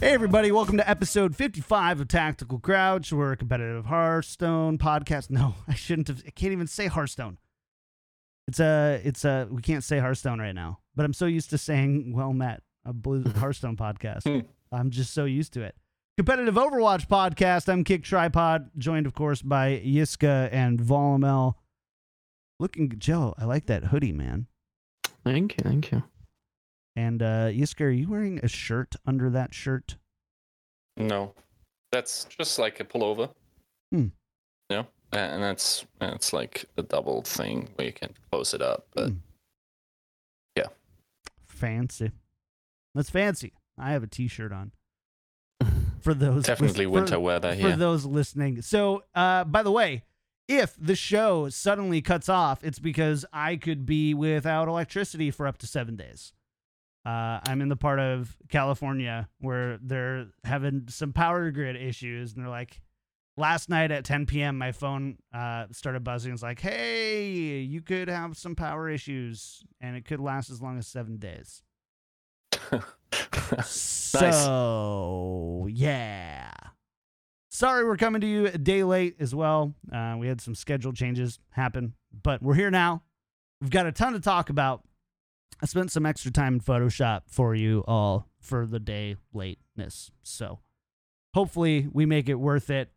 Hey, everybody, welcome to episode 55 of Tactical Crouch. We're a competitive Hearthstone podcast. No, I shouldn't have. I can't even say Hearthstone. It's a, it's a, we can't say Hearthstone right now, but I'm so used to saying, well met, a Blue Hearthstone podcast. I'm just so used to it. Competitive Overwatch podcast. I'm Kick Tripod, joined, of course, by Yiska and Volamel. Looking, good Joe, I like that hoodie, man. Thank you, thank you. And uh, Yiska, are you wearing a shirt under that shirt? No, that's just like a pullover. Hmm. Yeah, and that's that's like a double thing where you can close it up. But Hmm. Fancy. That's fancy. I have a t-shirt on. For those definitely for- winter weather here. for those listening. So, uh, by the way, if the show suddenly cuts off, it's because I could be without electricity for up to seven days. Uh, I'm in the part of California where they're having some power grid issues, and they're like, last night at 10 p.m., my phone uh, started buzzing. It's like, hey, you could have some power issues, and it could last as long as seven days. So yeah. Sorry, we're coming to you a day late as well. Uh, we had some schedule changes happen, but we're here now. We've got a ton to talk about. I spent some extra time in Photoshop for you all for the day lateness. So hopefully we make it worth it.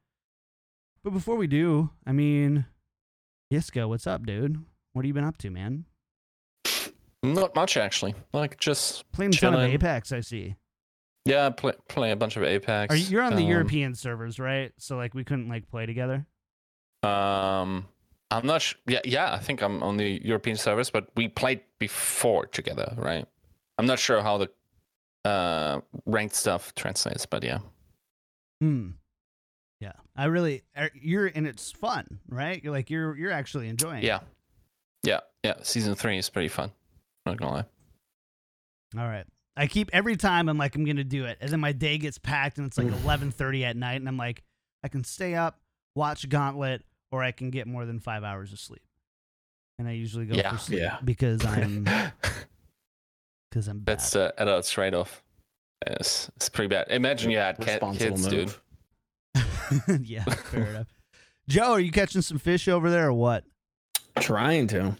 But before we do, I mean, Yiska, what's up, dude? What have you been up to, man? Not much actually. Like just Playing a ton of. Apex, I see. yeah, play play a bunch of Apex. Are you, you're on the um, European servers, right? So like we couldn't like play together. Um, I'm not. Sh- yeah, yeah. I think I'm on the European service, but we played before together, right? I'm not sure how the uh ranked stuff translates, but yeah. Hmm. Yeah, I really. er, You're and it's fun, right? You're like you're you're actually enjoying. it. Yeah. Yeah, yeah. Season three is pretty fun. Not gonna lie. All right. I keep every time I'm like I'm gonna do it, and then my day gets packed, and it's like 11:30 at night, and I'm like, I can stay up, watch Gauntlet, or I can get more than five hours of sleep. And I usually go Yeah. for sleep Yeah. because I'm because I'm bad. That's the adult trade off. It's, it's pretty bad. Imagine you had cat, Responsible kids, dude. yeah, fair enough. Joe, are you catching some fish over there or what? Trying to.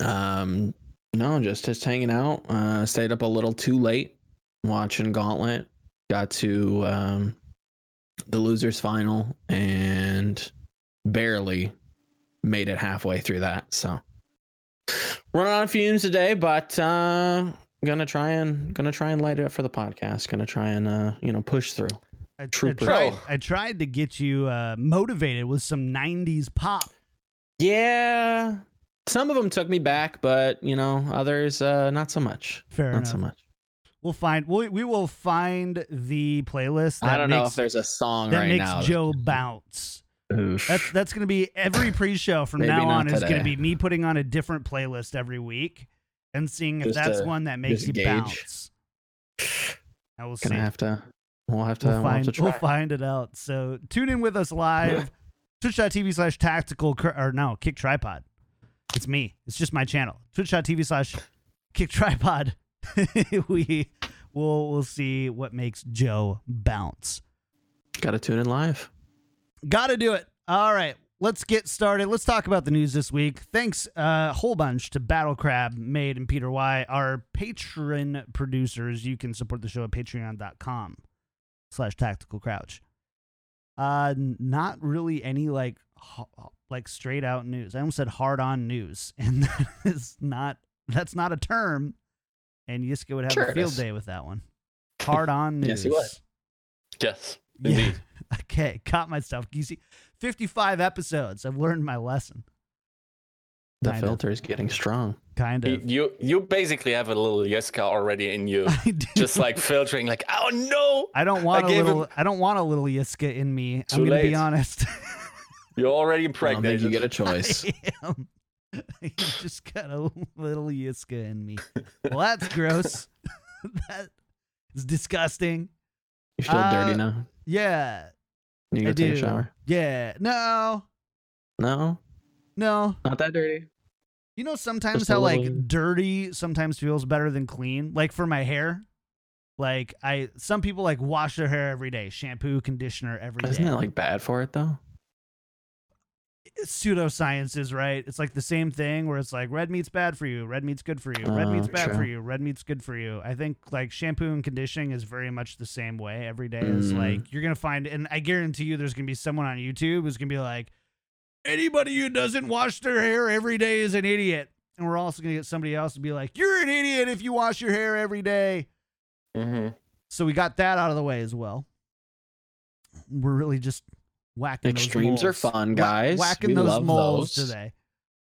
Um, no, just just hanging out. Uh, stayed up a little too late watching Gauntlet. Got to um, the losers final and barely made it halfway through that. So running on fumes today, but uh, gonna try and gonna try and light it up for the podcast. Gonna try and uh, you know push through. I, I tried. I tried to get you uh, motivated with some '90s pop. Yeah. Some of them took me back, but you know, others uh not so much. Fair not enough. so much. We'll find. We we will find the playlist. That I don't know if there's a song that right makes now. Joe bounce. Oof. That's that's gonna be every pre-show from now on is gonna be me putting on a different playlist every week and seeing if Just that's to- one that makes you gauge. bounce. I will see. gonna have to. We'll have to. we'll We'll, have find to try. we'll find it out. So tune in with us live. Twitch.tv slash tactical or no kick tripod. It's me. It's just my channel. Twitch.tv slash kick tripod. we will we'll see what makes Joe bounce. Got to tune in live. Gotta do it. All right. Let's get started. Let's talk about the news this week. Thanks uh, a whole bunch to Battle Crab, Made, and Peter Y, our patron producers. You can support the show at patreon.com slash tactical crouch. Uh, not really any like ho- like straight out news. I almost said hard on news, and that is not that's not a term. And Yiska would have Sure a field is. day with that one. Hard on news. Yes, he would. Yes, Yeah. Indeed. Okay, caught myself. You see, 55 episodes. I've learned my lesson. The Kind of. filter is getting strong. Kind of. you you basically have a little Yiska already in you, I do. just like filtering. Like, oh no, I don't want I a little. him- I don't want a little Yiska in me. I'm gonna be honest. you're already I don't think you get a choice. I am. I just got a little Yiska in me. Well, that's gross. that is disgusting. You feel Uh, dirty now. Yeah. You I go take do. a shower. Yeah. No. No, No. not that dirty. You know sometimes Just how like little- dirty sometimes feels better than clean. Like for my hair, Like I, some people like wash their hair every day, shampoo, conditioner every day. Isn't that like bad for it though? It's pseudosciences, right? It's like the same thing where it's like red meat's bad for you, red meat's good for you, red Oh, meat's bad for you, red meat's good for you. I think like shampoo and conditioning is very much the same way. Every day is Mm. like you're gonna find, and I guarantee you, there's gonna be someone on YouTube who's gonna be like, anybody who doesn't wash their hair every day is an idiot. And we're also gonna get somebody else to be like, you're an idiot if you wash your hair every day. hmm So we got that out of the way as well. We're really just whacking those Extremes are moles. fun, Wha- guys. whacking We those love moles those. today.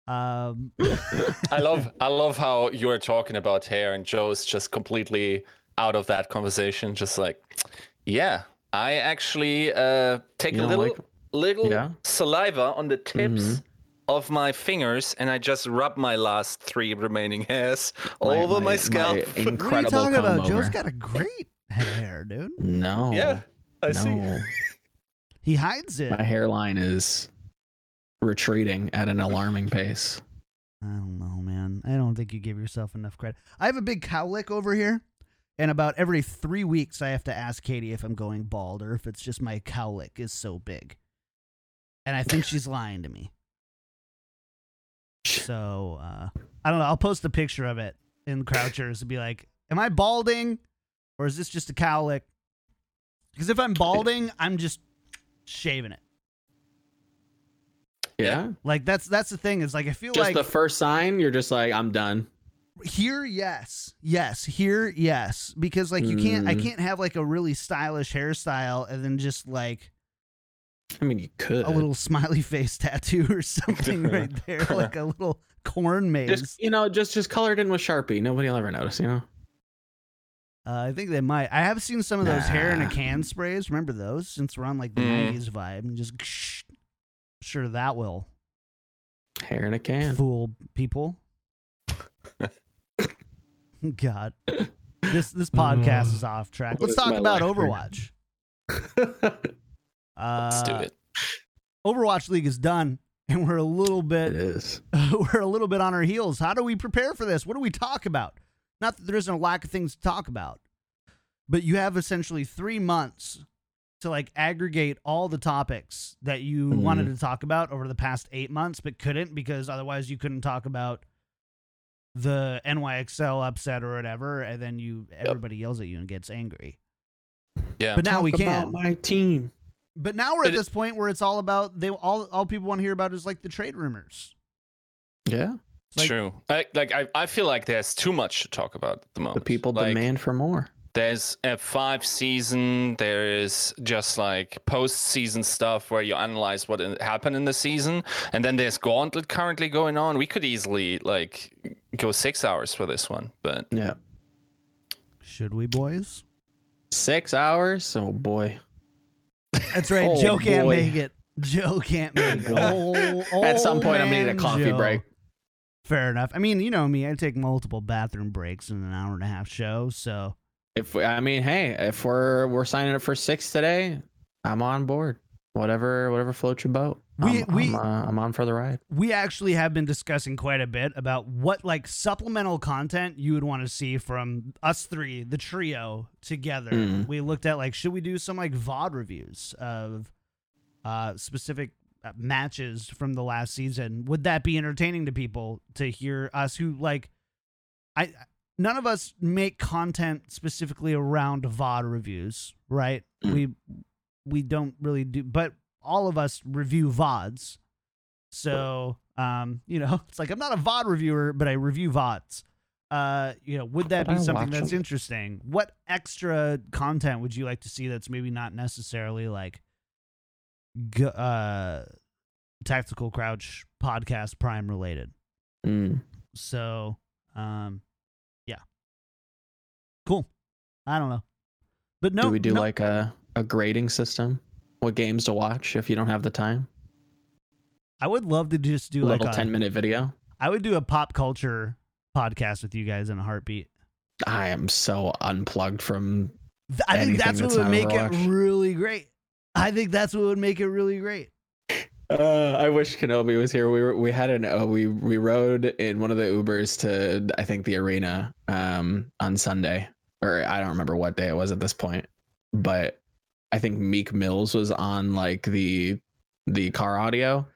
Um, I love I love how you're talking about hair and Joe's just completely out of that conversation. Just like, yeah, I actually uh, take You a little like- little Yeah. saliva on the tips Mhm. of my fingers and I just rub my last three remaining hairs My- over my, my- my scalp. what are you talking about? comb Joe's over. got a great hair, dude. No. yeah, I see. He hides it. My hairline is retreating at an alarming pace. I don't know, man. I don't think you give yourself enough credit. I have a big cowlick over here, and about every three weeks, I have to ask Katie if I'm going bald or if it's just my cowlick is so big. And I think she's lying to me. So uh, I don't know. I'll post a picture of it in Crouchers and be like, "Am I balding, or is this just a cowlick?" Because if I'm balding, I'm just shaving it. Yeah. Like that's that's the thing. Is like I feel Just like the first sign, you're just like, I'm done. here yes yes here yes because like you can't i Mm. can't have like a really stylish hairstyle and then just like I mean, you could. a little smiley face tattoo or something right there like a little corn maze Just you know, just just color it in with Sharpie. Nobody will ever notice. You know. Uh, i think they might i have seen some of those hair in a can sprays remember those since we're on like the Mm. 90s vibe and just sure that will Hair in a can. fool people god this this podcast is off track let's talk about overwatch uh Let's do it. Overwatch League is done, and we're a little bit is. we're a little bit on our heels. How do we prepare for this? What do we talk about? Not that there isn't a lack of things to talk about, but you have essentially three months to like aggregate all the topics that you Mhm. wanted to talk about over the past eight months, but couldn't because otherwise you couldn't talk about the NYXL upset or whatever, and then you everybody yells at you and gets angry. Yeah. But now we can. about my team. But now we're at But it- this point where it's all about they all all people want to hear about is like the trade rumors. Yeah. Like- True. I, like I, I feel like there's too much to talk about at the moment. The people like, demand for more. There's a five season. There is just like post season stuff where you analyze what in- happened in the season, and then there's Gauntlet currently going on. We could easily like go six hours for this one, but Yeah. Should we, boys? Six hours. Oh boy. That's right. Oh, Joe can't boy. make it. Joe can't make it. Oh, At some point, I'm gonna need a oh, coffee Joe. break. Fair enough. I mean, you know me. I take multiple bathroom breaks in an hour and a half show. So If we, I mean, hey, if we're we're signing up for six today, I'm on board. Whatever, whatever floats your boat. We- I'm, we- I'm, uh, I'm on for the ride. we actually have been discussing quite a bit about what like supplemental content you would want to see from us three, the trio together. Mm. We looked at like should we do some like VOD reviews of uh specific matches from the last season? Would that be entertaining to people to hear us who like I none of us make content specifically around VOD reviews, right? Mm. We we don't really do but all of us review VODs. So, um, you know, it's like I'm not a VOD reviewer, but I review VODs. Uh, you know, would that be something that's interesting? What extra content would you like to see that's maybe not necessarily like uh tactical crouch podcast prime related? Mm. So, um, yeah, cool. I don't know, but no, do we do no- like a, a grading system? What games to watch if you don't have the time? I would love to just do a like little a, 10 minute video. I would do a pop culture podcast with you guys in a heartbeat. I am so unplugged from. I think that's what would make it really great. I think that's what would make it really great. Uh, I wish Kenobi was here. We were we had an uh, we we rode in one of the Ubers to I think the arena um on Sunday or I don't remember what day it was at this point, but I think Meek Mills was on like the the car audio,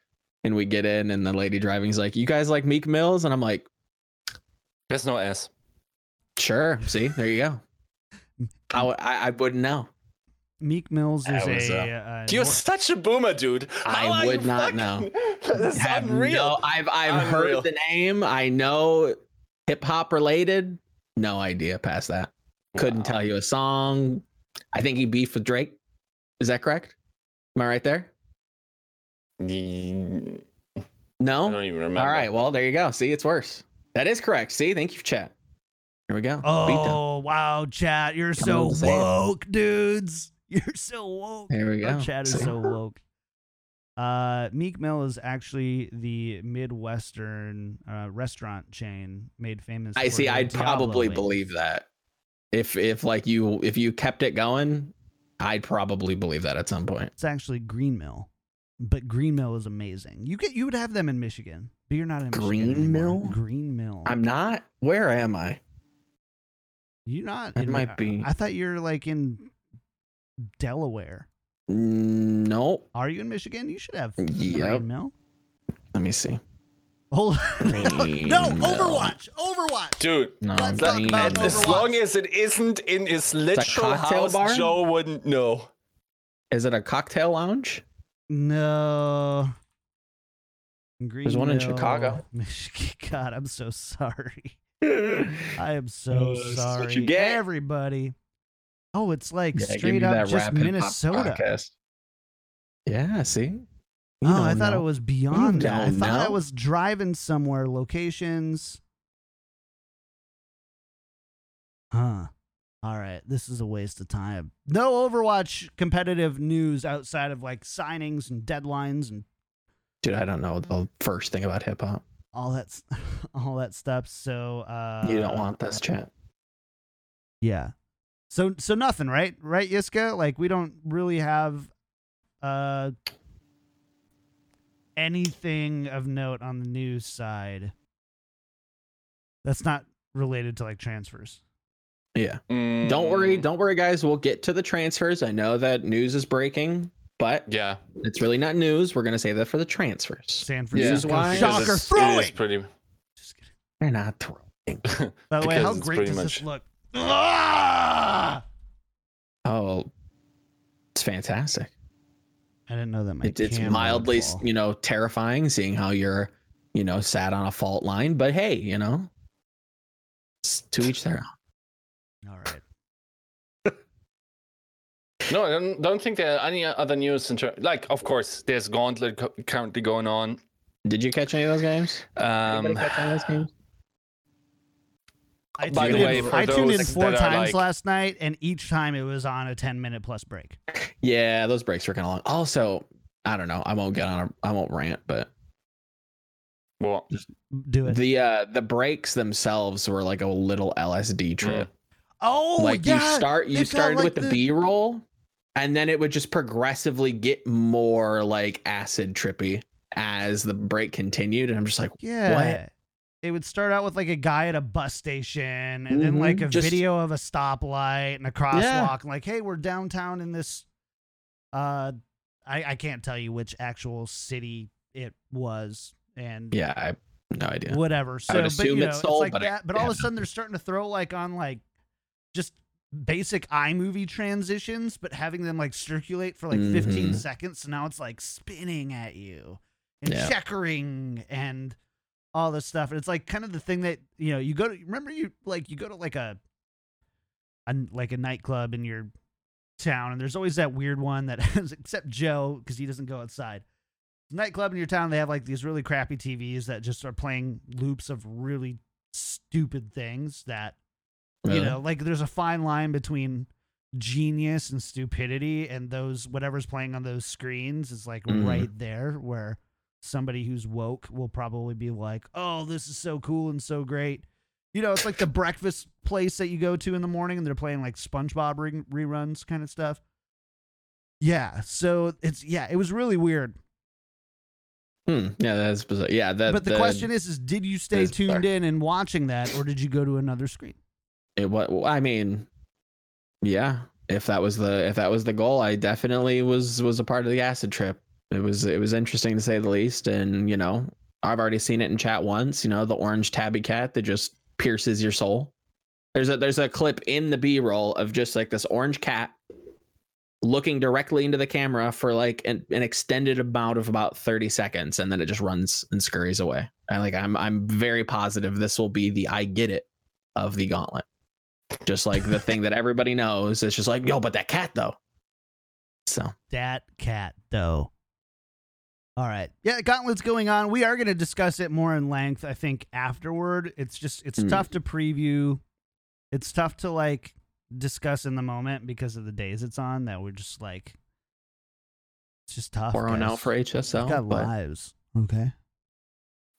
and we get in, and the lady driving's like, "You guys like Meek Mills?" And I'm like, "That's no S. "Sure." See, there you go. I I wouldn't know. Meek Mills is That was, a. uh, uh, You're Nor- such a boomer, dude. I How are would not fucking- That's Have unreal. no- I've I've Unreal. heard the name. I know hip hop related. No idea past that. Couldn't Wow. tell you a song. I think he beefed with Drake. Is that correct? Am I right there? Mm, I No. don't even remember. All right. Well, there you go. See, it's worse. That is correct. See, thank you, chat. Here we go. Oh wow, chat! You're Come so on, say it. woke, dudes. You're so woke. There we Our go. chat is so woke. Uh, Meek Mill is actually the Midwestern uh, restaurant chain made famous. I see. I'd Diablo probably wings. believe that. If if like you if you kept it going, I'd probably believe that at some point. It's actually Green Mill, but Green Mill is amazing. You get you would have them in Michigan, but you're not in Michigan Green anymore. Mill? Green Mill. I'm not. Where am I? You're not. It might be. I thought you're like in Delaware. No. Are you in Michigan? You should have Yep. Green Mill. Let me see. Hold Green no, Mill. Overwatch. Overwatch. Dude, No, Let's talk about Mill. as long as it isn't in his literal house, bar? Joe wouldn't know. Is it a cocktail lounge? No. Green There's one in Chicago. Michigan. God, I'm so sorry. I am so Oh, sorry. what. Everybody. Oh, it's like Yeah, straight up just rap hip hop Minnesota. podcast. Yeah, see? You Oh, I thought know. it was beyond that. I don't thought I was driving somewhere, locations. Huh. All right. This is a waste of time. No Overwatch competitive news outside of like signings and deadlines and Dude, I don't know the first thing about hip hop. all that all that stuff. So uh You don't want this chat. Yeah. So so nothing, right? Right, Yiska? Like we don't really have uh anything of note on the news side. That's not related to like transfers. Yeah. Don't worry, Mm, don't worry, guys. We'll get to the transfers. I know that news is breaking, but Yeah. it's really not news. We're gonna save that for the transfers. San Yeah. Francisco why- shocker Because it's- throw it is pretty. Just kidding. They're not throwing. By the way, because how it's great pretty does much- this look? Ah! Oh, it's fantastic. I didn't know that my It, it's camera would mildly, fall. you know, terrifying seeing how you're, you know, sat on a fault line. But hey, you know, it's to each their own. All right. No, I don't, don't think there are any other news in ter- like. Of course, there's Gauntlet co- currently going on. Did you catch any of those games? Um, catch any of those games? I By tuned, the way, in, for I tuned in four times like- last night, and each time it was on a ten minute plus break. Yeah, those breaks were kind of long. Also, I don't know. I won't get on. A, I won't rant, but well, just Do it. the uh the breaks themselves were like a little LSD trip. oh, like yeah. you start, you it started like with the, the- B roll, and then it would just progressively get more like acid trippy as the break continued. And I'm just like, Yeah. It would start out with like a guy at a bus station and then Mhm, like a just- video of a stoplight and a crosswalk. Like, hey, we're downtown in this uh I, I can't tell you which actual city it was and yeah, I no idea. whatever. So would but assume you know, it's it's, Seoul, like but I- But all yeah. of a sudden they're starting to throw like on like just basic iMovie transitions, but having them like circulate for like 15 Mhm. seconds. So now it's like spinning at you and Yeah. checkering and all this stuff. And it's like kind of the thing that, you know, you go to remember you like you go to like a a like a nightclub in your town and there's always that weird one that has except Joe because he doesn't go outside. Nightclub in your town, they have like these really crappy TVs that just are playing loops of really stupid things that you Really? know, like there's a fine line between genius and stupidity, and those whatever's playing on those screens is like Mhm. right there where somebody who's woke will probably be like, "Oh, this is so cool and so great." You know, it's like the breakfast place that you go to in the morning, and they're playing like SpongeBob re- reruns kind of stuff. Yeah, so it's yeah, it was really weird. Hmm, yeah, that's bizarre. Yeah, that. but the, question is, is did you stay tuned bizarre. in and watching that, or did you go to another screen? it, what I mean, yeah, if that was the if that was the goal, I definitely was was a part of the acid trip. It was it was interesting to say the least, and you know I've already seen it in chat once. You know the orange tabby cat that just pierces your soul. There's a there's a clip in the B roll of just like this orange cat looking directly into the camera for like an, an extended amount of about 30 seconds and then it just runs and scurries away. I like I'm I'm very positive this will be the I get it of the gauntlet. Just like the thing that everybody knows. It's just like, yo, but that cat though. So That cat, though. All right. Yeah, Gauntlet's going on. We are going to discuss it more in length, I think, afterward. It's just, it's Mm. tough to preview. It's tough to, like, discuss in the moment because of the days it's on that we're just like, it's just tough. pour one guys. out for We've HSL. got but lives. Okay.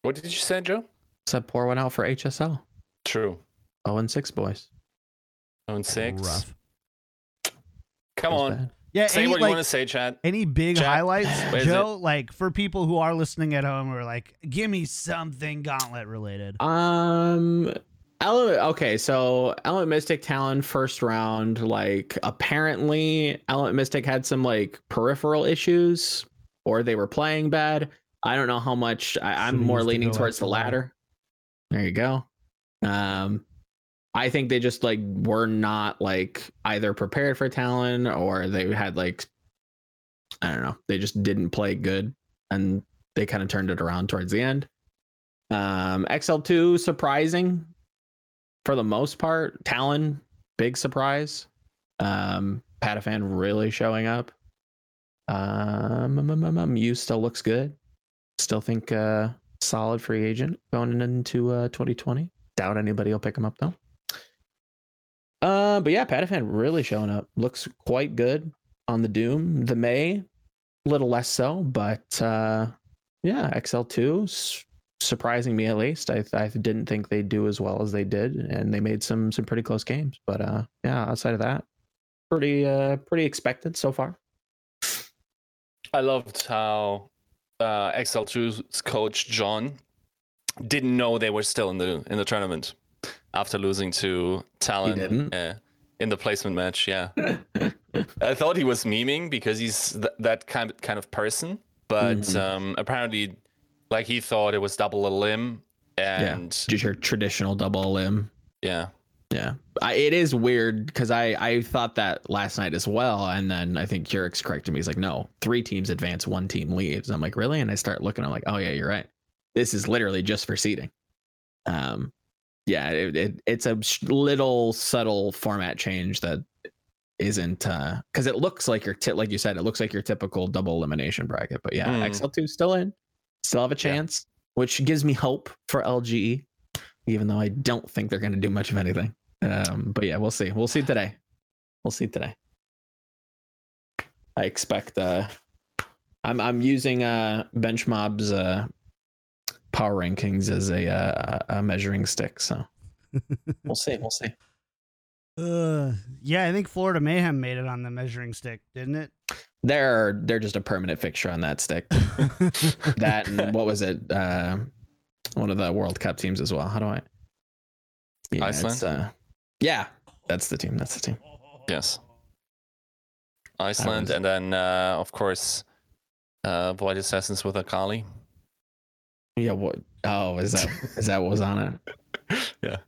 What did you say, Joe? said pour one out for HSL. True. Oh and six boys. Oh and six. Rough. Come That on. bad. Yeah. Say any, what you like, want to say, Chad. Any big Chat. highlights, What is Joe? Like for people who are listening at home, or like, give me something Gauntlet related. Um Element, okay, so Element Mystic Talon first round, like apparently Element Mystic had some like peripheral issues or they were playing bad. I don't know how much I, I'm more used to leaning towards the long. latter. There you go. Um I think they just like were not like either prepared for Talon or they had like I don't know, they just didn't play good and they kind of turned it around towards the end. Um, XL2 surprising for the most part. Talon, big surprise. Um, Patiphan really showing up. Um, um, um, um, um, Mew still looks good. Still think uh solid free agent going into uh 2020. Doubt anybody will pick him up though. Uh, but yeah, Patiphan really showing up. Looks quite good on the Doom. The May, a little less so, but uh yeah, XL2 s- surprising me at least. I I didn't think they'd do as well as they did, and they made some some pretty close games. But uh, yeah, outside of that, pretty uh pretty expected so far. I loved how uh, XL2's coach John didn't know they were still in the in the tournament after losing to Talon uh, in the placement match. Yeah, I thought he was memeing because he's th- that kind kind of person, but Mhm. um, apparently, like he thought it was double elim, and Just your traditional double elim. yeah, Yeah, I, it is weird because I I thought that last night as well, and then I think Curix corrected me. He's like, no, three teams advance, one team leaves. I'm like, really? And I start looking. I'm like, oh yeah, you're right. This is literally just for seeding. Um, yeah, it, it it's a little subtle format change that isn't uh because it looks like your tip like you said it looks like your typical double elimination bracket but yeah Mm. xl2 still in still have a Yeah. chance which gives me hope for lge even though i don't think they're going to do much of anything um but yeah we'll see we'll see today we'll see today i expect uh i'm i'm using uh bench mobs uh power rankings as a uh, a measuring stick so. We'll see we'll see. Uh, yeah, I think Florida Mayhem made it on the measuring stick, didn't it? they're they're just a permanent fixture on that stick. That and what was it uh one of the world cup teams as well. How do i? Yeah, it's, Iceland? uh, yeah that's the team that's the team. Yes, Iceland, was- and then uh, of course, uh, Void Assassins with Akali. Yeah what oh is that is that what was on it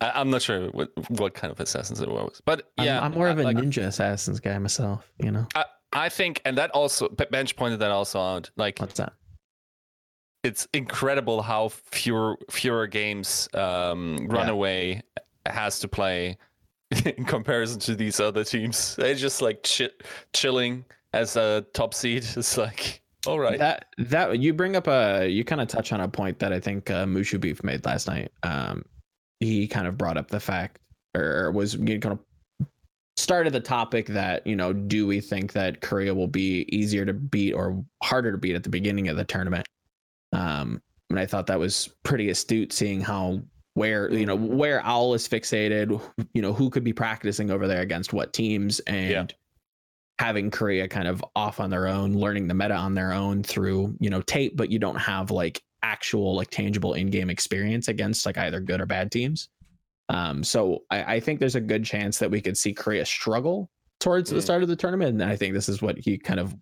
I, I'm not sure what, what kind of assassins it was, but I'm- yeah, i'm, more of a like, ninja assassins guy myself you know I think, and that also bench pointed that also out. Like what's that it's incredible how fewer fewer games um, Runaway has to play in comparison to these other teams. They're just like chi- chilling as a top seed. It's like all right, That that you bring up a you kind of touch on a point that I think uh, Mushu Beef made last night. Um, he kind of brought up the fact, or was you kind of started the topic that you know, do we think that Korea will be easier to beat or harder to beat at the beginning of the tournament? Um, and I thought that was pretty astute, seeing how where you know where Owl is fixated, you know who could be practicing over there against what teams, and. Having Korea kind of off on their own, learning the meta on their own through, you know, tape, but you don't have like actual like tangible in-game experience against like either good or bad teams. Um, so I, I think there's a good chance that we could see Korea struggle towards the Mm. start of the tournament. And I think this is what he kind of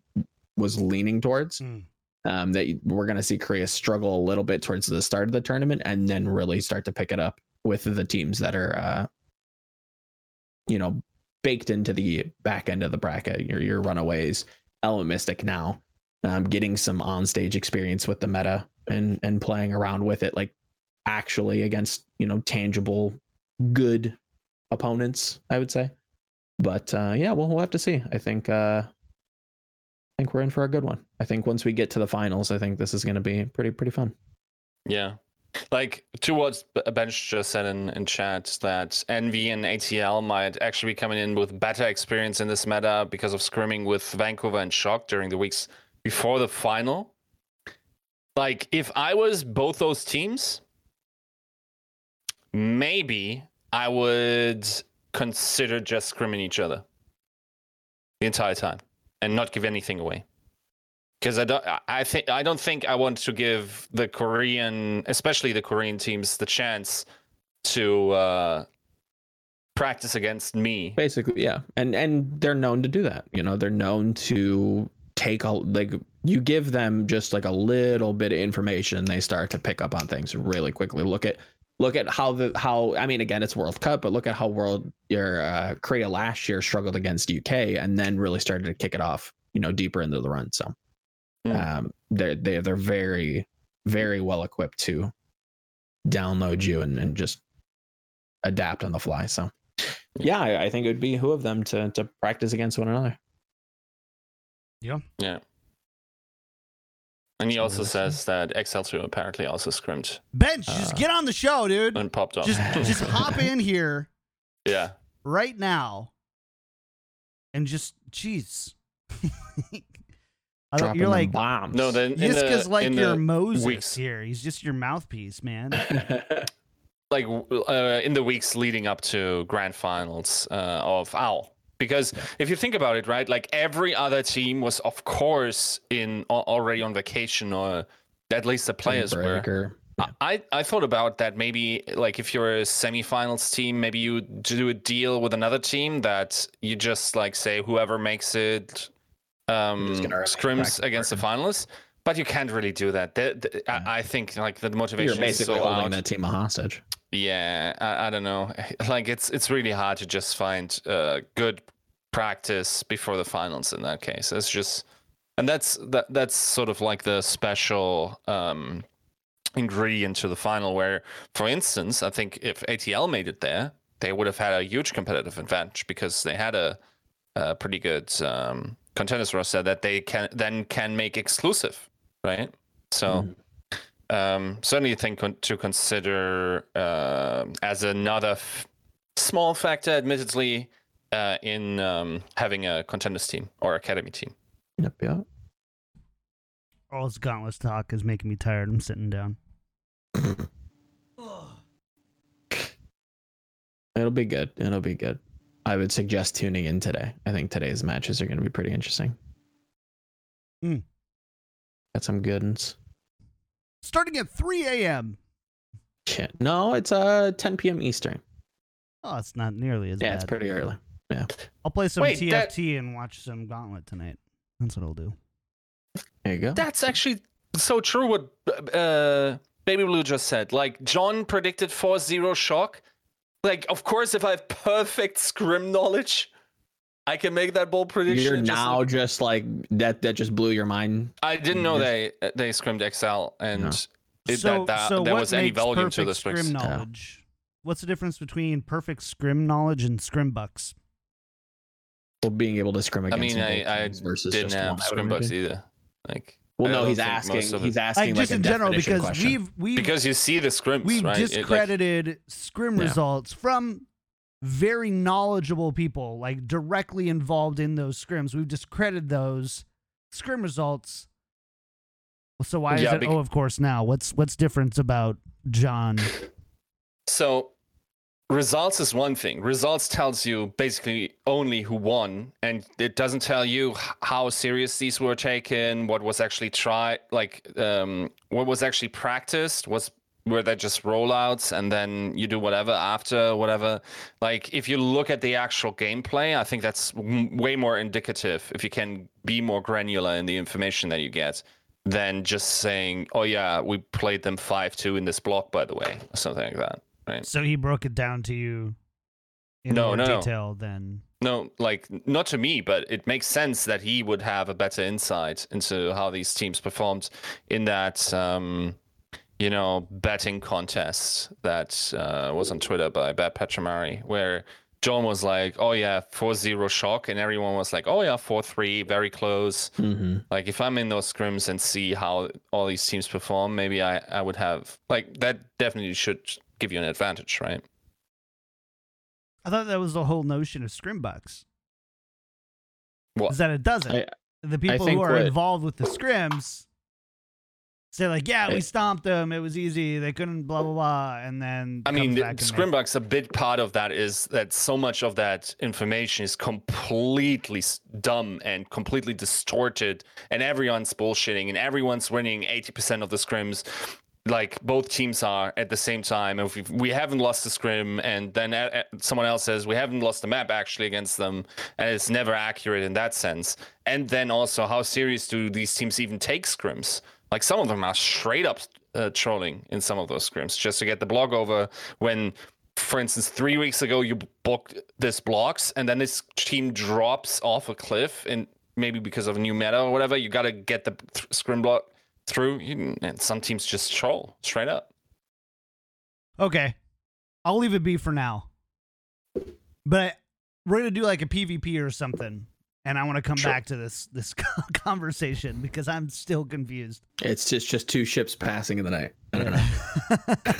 was leaning towards. Mm. Um, that we're going to see Korea struggle a little bit towards the start of the tournament and then really start to pick it up with the teams that are, uh, you know, baked into the back end of the bracket. Your your runaways, Element Mystic now, um, getting some on stage experience with the meta and and playing around with it, like actually against you know tangible good opponents. I would say, but uh, yeah, well we'll have to see. I think uh, I think we're in for a good one. I think once we get to the finals, I think this is going to be pretty pretty fun. Yeah. Like towards Bench just said in, in chat that Envy and ATL might actually be coming in with better experience in this meta because of scrimming with Vancouver and Shock during the weeks before the final. Like if I was both those teams, maybe I would consider just scrimming each other the entire time and not give anything away because I don't. I- think I don't think I want to give the Korean, especially the Korean teams, the chance to uh, practice against me. Basically, yeah, and and they're known to do that. You know, they're known to take a like you give them just like a little bit of information, they start to pick up on things really quickly. Look at look at how the how I mean, again, it's World Cup, but look at how World your uh, Korea last year struggled against UK and then really started to kick it off. You know, deeper into the run. So, Mm. um, they're they they're very very well equipped to download you and and just adapt on the fly. So yeah, I, I think it would be who of them to to practice against one another. Yeah. Yeah. And he also says that XL2 apparently also scrimmed Bench, just Uh, get on the show, dude. and popped off. Just just hop in here Yeah. right now and just jeez. I don't- Dropping you're like bombs. No, then in Yiska's the, like in your the Moses weeks- here. He's just your mouthpiece, man. like uh, in the weeks leading up to grand finals uh, of OWL. Because if you think about it, right, like every other team was, of course, in already on vacation, or at least the players were. Breaker. I, I thought about that maybe like if you're a semifinals team, maybe you do a deal with another team that you just like say whoever makes it um, just gonna remain scrims against the finalists. But you can't really do that. The- the- I, I think like the motivation. You're motivation is basically so holding out. that team a hostage. Yeah, I, I don't know. Like it's it's really hard to just find uh, good practice before the finals in that case. It's just and that's that that's sort of like the special um ingredient to the final where for instance, I think if ATL made it there, they would have had a huge competitive advantage because they had a, a pretty good um contenders roster that they can then can make exclusive, right? So um, certainly think con- to consider uh, as another f- small factor, admittedly, uh, in um, having a contenders team or academy team. Yep, yep. All this gauntless talk is making me tired. I'm sitting down. It'll be good. It'll be good. I would suggest tuning in today. I think today's matches are going to be pretty interesting. Hmm. Got some good ones. Starting at 3 a.m. Shit. No, it's uh 10 p.m. Eastern. Oh, it's not nearly as Yeah, bad. it's pretty early. Yeah. I'll play some Wait, that- TFT and watch some Gauntlet tonight. That's what I'll do. There you go. That's actually so true what uh, Baby Blue just said. Like, John predicted 4 0 shock. Like, of course, if I have perfect scrim knowledge, I can make that bold prediction. You're just now like- just like that. That just blew your mind. I didn't know they they scrimmed XL and No. it, so, that, that, so there was any makes volume perfect to this. scrim mix. knowledge? What's the difference between perfect scrim knowledge and scrim bucks? Well, being able to scrim I against mean, both I, I versus didn't have one, I would scrim bucks either. Like, Well, no, he's asking. of He's asking Like like just a in general, because question. we've we've because you see the scrims, we've right? It, like- discredited scrim Yeah. results from very knowledgeable people, like directly involved in those scrims. We've discredited those scrim results. So why Yeah, is it? bec- oh, of course. Now, what's what's different about John? So results is one thing. Results tells you basically only who won, and it doesn't tell you how serious these were taken, what was actually tried, like um, what was actually practiced, was where they're just rollouts and then you do whatever after whatever. Like if you look at the actual gameplay, I think that's way more indicative if you can be more granular in the information that you get than just saying, "Oh yeah, we played them five two in this block, by the way," or something like that. Right? So he broke it down to you in No, more no, no. detail than No, like not to me, but it makes sense that he would have a better insight into how these teams performed in that, um, you know, betting contest that uh, was on Twitter by Bet Petramari, where John was like, "Oh yeah, 4-0 shock," and everyone was like, "Oh yeah, 4-3, very close." hmm Like if I'm in those scrims and see how all these teams perform, maybe I I would have like that. Definitely should give you an advantage, right? I thought that was the whole notion of scrimbucks. What? Is that it doesn't. I- the people who are what- involved with the scrims say like, yeah, we stomped them. It was easy. They couldn't blah blah blah. And then I mean, comes the, back they- Scrimbucks, a big part of that is that so much of that information is completely dumb and completely distorted, and everyone's bullshitting, and everyone's winning 80% of the scrims. Like both teams are at the same time. If we, haven't lost the scrim, and then uh, uh, someone else says we haven't lost the map actually against them, and it's never accurate in that sense. And then also, how serious do these teams even take scrims? Like some of them are straight up uh, trolling in some of those scrims just to get the block over. When, for instance, three weeks ago you booked this blocks and then this team drops off a cliff and maybe because of a new meta or whatever, you got to get the th- scrim block through. You, and some teams just troll straight up. Okay, I'll leave it be for now. But we're gonna do like a PvP or something, and I want to come Sure. back to this this conversation because I'm still confused. It's just just two ships passing in the night. I don't know.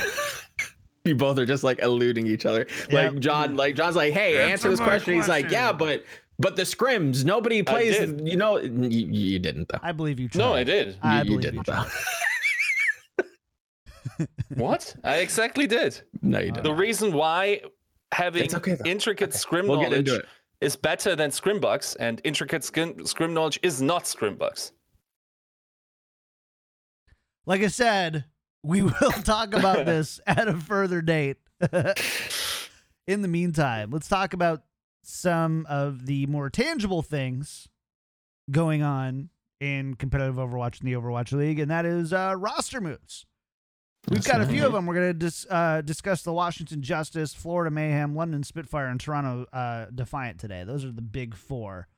you both are just like eluding each other. Yeah. Like John, like John's like, "Hey, Answer answer this my question." He's like, "Yeah, but but the scrims, nobody plays. You know, you, you didn't though. I believe you. No. I did. I you, you didn't you though. what? I exactly did. no, you didn't. The reason why having okay, intricate Okay. scrim We'll knowledge is better than scrimbucks, and intricate scrim, scrim knowledge is not scrimbucks. Like I said, we will talk about this at a further date. In the meantime, let's talk about some of the more tangible things going on in competitive Overwatch in the Overwatch League, and that is uh, roster moves. We've That's got a few right. of them. We're going to dis- uh, discuss the Washington Justice, Florida Mayhem, London Spitfire, and Toronto uh, Defiant today. Those are the big four.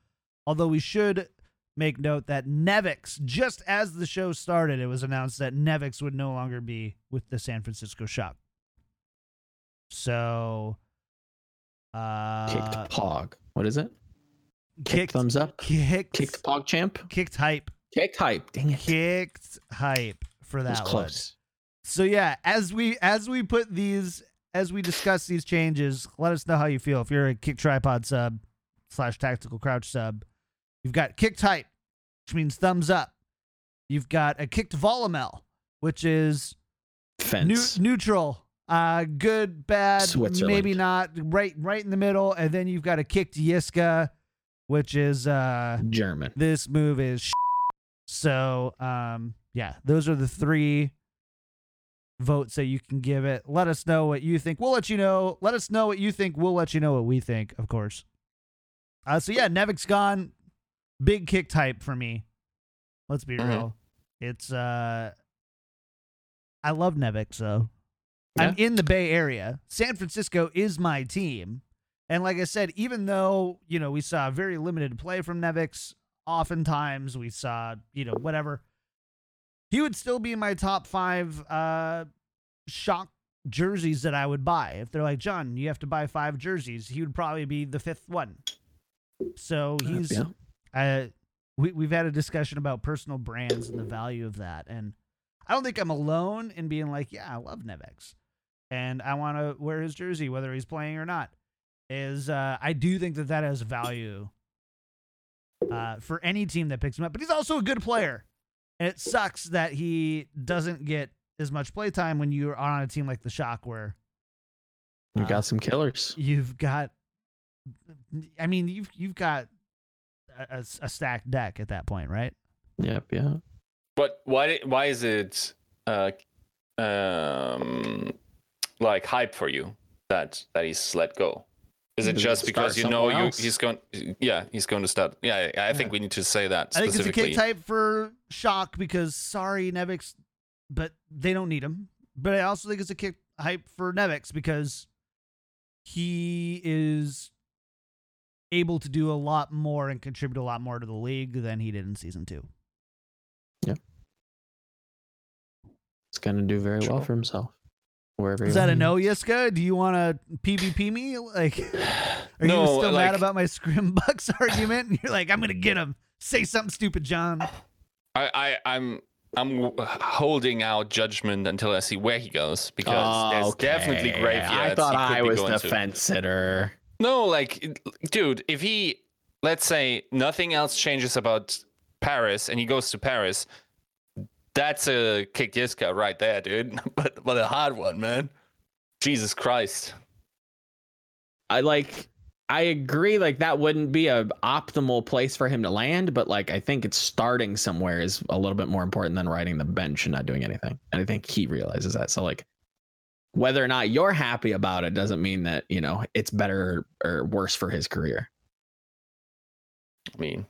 Although we should make note that Nevix, just as the show started, it was announced that Nevix would no longer be with the San Francisco Shock. So, uh, Kicked pog. What is it? Kicked kicked, thumbs up. kicked, Kicked pog champ. kicked hype, Kicked hype. Dang it. kicked hype for That that one. So yeah, as we as we put these as we discuss these changes, let us know how you feel. If you're a kick tripod sub slash tactical crouch sub, you've got kicked type, which means thumbs up. You've got a kicked volamel, which is Fence. neu- neutral, uh, good, bad, maybe not, right, right in the middle, and then you've got a kick to Yiska, which is uh, German. this move is sh- so um yeah those are the three votes that you can give it. Let us know what you think. We'll let you know. Let us know what you think. We'll let you know what we think of course. Uh so yeah nevix gone. Big kick type for me. Let's be Mhm. real. It's uh i love nevix though i'm in the bay area san francisco is my team and like I said, even though, you know, we saw very limited play from Nevix, oftentimes we saw, you know, whatever, he would still be in my top five uh shock jerseys that I would buy. If they're like, John, you have to buy five jerseys, he would probably be the fifth one. So Uh, he's yeah. uh we we've had a discussion about personal brands and the value of that. And I don't think I'm alone in being like, yeah, I love Nevix. And I want to wear his jersey whether he's playing or not is uh, I do think that that has value uh, for any team that picks him up. But he's also a good player, and it sucks that he doesn't get as much playtime when you're on a team like the Shock, where you've got some killers. you've got. I mean, you've you've got a, a, a stacked deck at that point, right? Yep. Yeah. But why why is it uh, um, like hype for you that that he's let go? Is it Does just start because you know you, he's going? Yeah, he's going to start. Yeah, I think Yeah. we need to say that I think it's a specifically. kick type for shock because sorry Nevix, but they don't need him. But I also think it's a kick hype for Nevix because he is able to do a lot more and contribute a lot more to the league than he did in season two. Yeah, He's gonna do very well for himself. Wherever Is that a no, Yiska? Do you want to PvP me? Like, are No, you still like- mad about my scrim bucks argument? And you're like, I'm gonna get him. Say something stupid, John. I, I I'm I'm holding out judgment until I see where he goes because ah, there's Okay. definitely graveyards. I thought I was the to. fence sitter. No, like, dude, if he, let's say, nothing else changes about Paris and he goes to Paris, that's a kick Yiska right there, dude. but but a hard one, man. Jesus Christ. I like I agree like that wouldn't be a optimal place for him to land, but like I think it's starting somewhere is a little bit more important than riding the bench and not doing anything. And I think he realizes that. So like whether or not you're happy about it doesn't mean that, you know, it's better or worse for his career. I mean,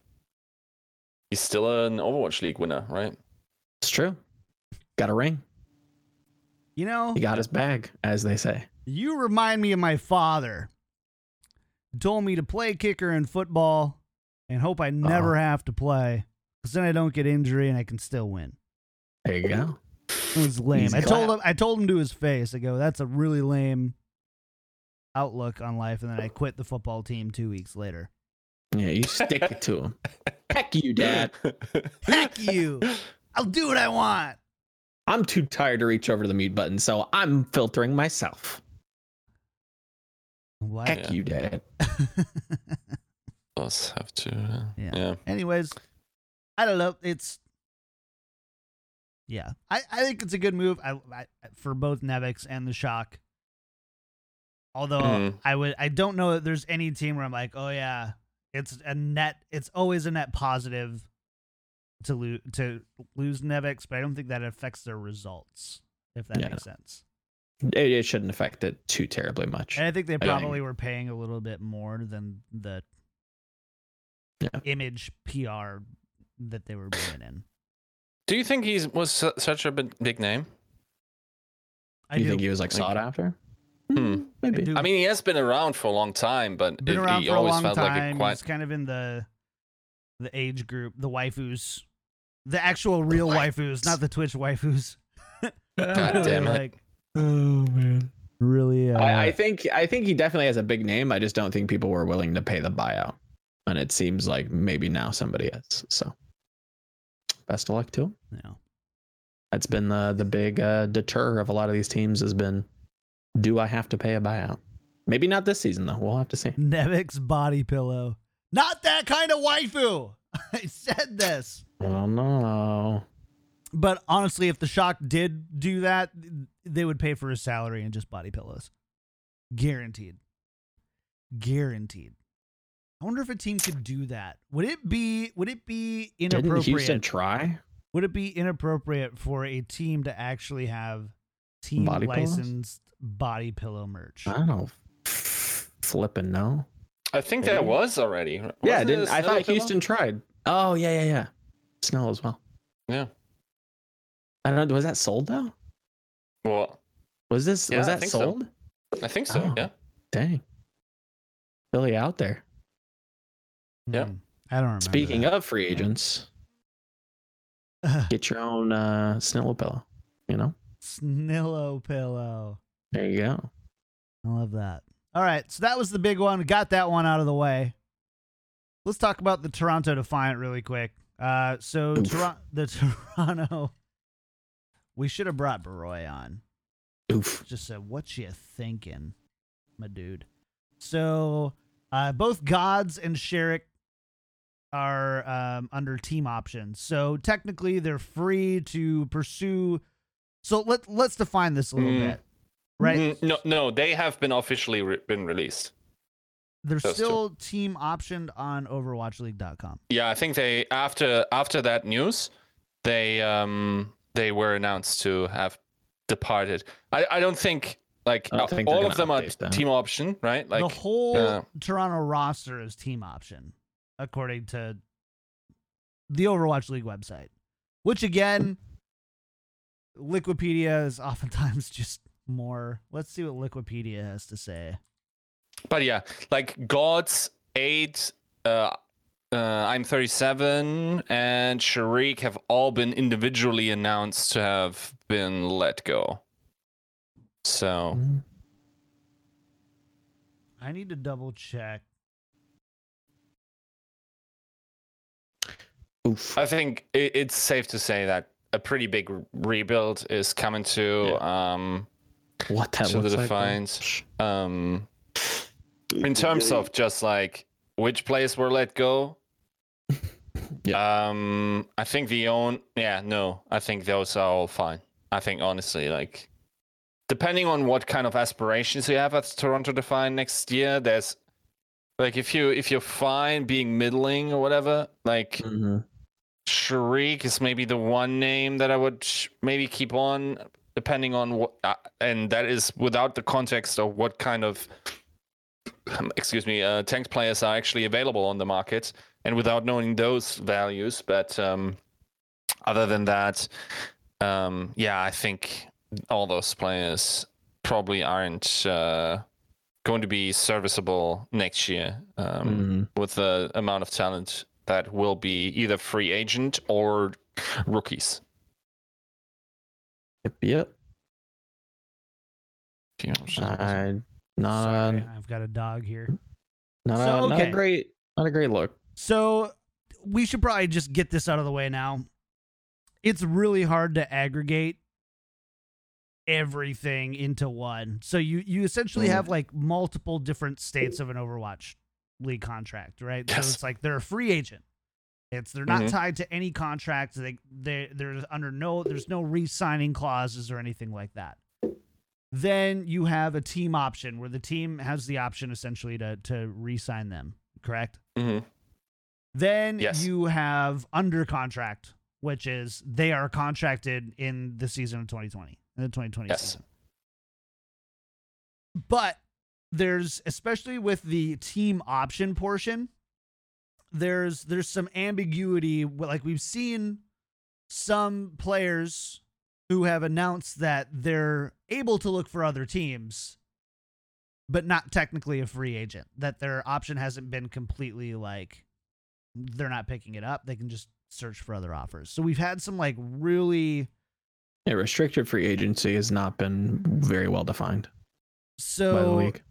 he's still an Overwatch League winner, right? It's true. Got a ring. You know, He got his bag, as they say. You remind me of my father. Who told me to play kicker in football and hope I never uh-huh. have to play because then I don't get injury and I can still win. There you go. It was lame. Easy I told him I told him to his face. I go, that's a really lame outlook on life, and then I quit the football team two weeks later. Yeah, you stick it to him. Heck you, dad. Heck you. I'll do what I want. I'm too tired to reach over to the mute button, so I'm filtering myself. What? Heck Yeah. you, dad. Us have to. uh, Yeah. yeah. Anyways, I don't know. It's yeah, I, I think it's a good move I, I, for both Nevix and the Shock. Although Mhm. I would, I don't know that there's any team where I'm like, oh yeah, it's a net. It's always a net positive to lose to lose Nevix, but I don't think that affects their results. If that Yeah. makes sense. It, it shouldn't affect it too terribly much. And I think they don't- probably were paying a little bit more than the Yeah. image PR that they were bringing in. Do you think he was su- such a big, big name? I you do. think he was like Like- sought after? Hmm. Maybe. do. I mean, he has been around for a long time, but been it- around he for a long felt like a time. quite. He's kind of in the the age group, the waifus, the actual real waifus, not the Twitch waifus. God damn it. Like Oh man. really, uh, I, I think I think he definitely has a big name. I just don't think people were willing to pay the buyout, and it seems like maybe now somebody is. So, best of luck to him. you know, That's been the the big uh, deter of a lot of these teams has been, do I have to pay a buyout? Maybe not this season though. We'll have to see. Nevix body pillow, not that kind of waifu. I said this. Oh no. But honestly, if the shock did do that, they would pay for his salary and just body pillows. Guaranteed. Guaranteed. I wonder if a team could do that. Would it be would it be Didn't inappropriate? Houston try? would it be inappropriate for a team to actually have team Body pillows? licensed body pillow merch? I don't flipping no. I think there Maybe. was already. Yeah, Wasn't it didn't I Snell thought pillow? Houston tried? Oh yeah, yeah, yeah. Snell as well. Yeah. I don't know. Was that sold though? Well, Was this Yeah, was I that so. sold? I think so. Oh. Yeah. Dang. Billy out there. Yeah. Hmm. I don't remember. Speaking that. of free agents, get your own uh Snillo pillow. You know? Snillo pillow. There you go. I love that. All right, so that was the big one. We got that one out of the way. Let's talk about the Toronto Defiant really quick. Uh, so. Toronto, the Toronto, we should have brought Baroy on. Oof. Just said, "What you thinking, my dude?" So, uh, both Gods and Sharik are um, under team options. So technically, they're free to pursue. So let let's define this a little Mm. bit, right? No, no, they have been officially re- been released. They're Those two. still team optioned on OverwatchLeague.com. Yeah, I think they after after that news, they um they were announced to have departed. I, I don't think like I don't think all of them are update that. team option, right? Like the whole uh, Toronto roster is team option, according to the Overwatch League website. Which again, Liquipedia is oftentimes just more. Let's see what Liquipedia has to say. But yeah, like Gods, Eight, uh, uh, iM37, and Sharik have all been individually announced to have been let go. So Mm-hmm. I need to double check. Oof. I think it, it's safe to say that a pretty big rebuild is coming to um, What that to the looks like, defines. um, in terms of just like which players were let go. Um, I think the own yeah no, I think those are all fine. I think honestly, like depending on what kind of aspirations you have at Toronto Defiant next year, there's like if you if you're fine being middling or whatever, like Mhm. Sharik is maybe the one name that I would sh- maybe keep on, depending on what, uh, and that is without the context of what kind of, excuse me, uh, tanked players are actually available on the market, and without knowing those values. But um, other than that, um, yeah, I think all those players probably aren't uh, going to be serviceable next year. Um, Mhm. with the amount of talent that will be either free agent or rookies. Yep. Yep. You know, I, not Sorry, a, I've got a dog here. not, So, a, not okay. a great not a great look. So we should probably just get this out of the way now. It's really hard to aggregate everything into one. So you you essentially have mm. like multiple different states of an Overwatch league contract, right? Yes. So it's like they're a free agent. It's they're not Mhm. tied to any contract. They they they're under no there's no re-signing clauses or anything like that. Then you have a team option where the team has the option essentially to to re-sign them, correct? Mm-hmm. Then Yes. you have under contract, which is they are contracted in the season of 2020, in the 2020 Yes. season. But there's especially with the team option portion, there's there's some ambiguity. Like we've seen some players who have announced that they're able to look for other teams, but not technically a free agent. That their option hasn't been completely like they're not picking it up. They can just search for other offers. So we've had some like really Yeah, restricted free agency has not been very well defined by the so league.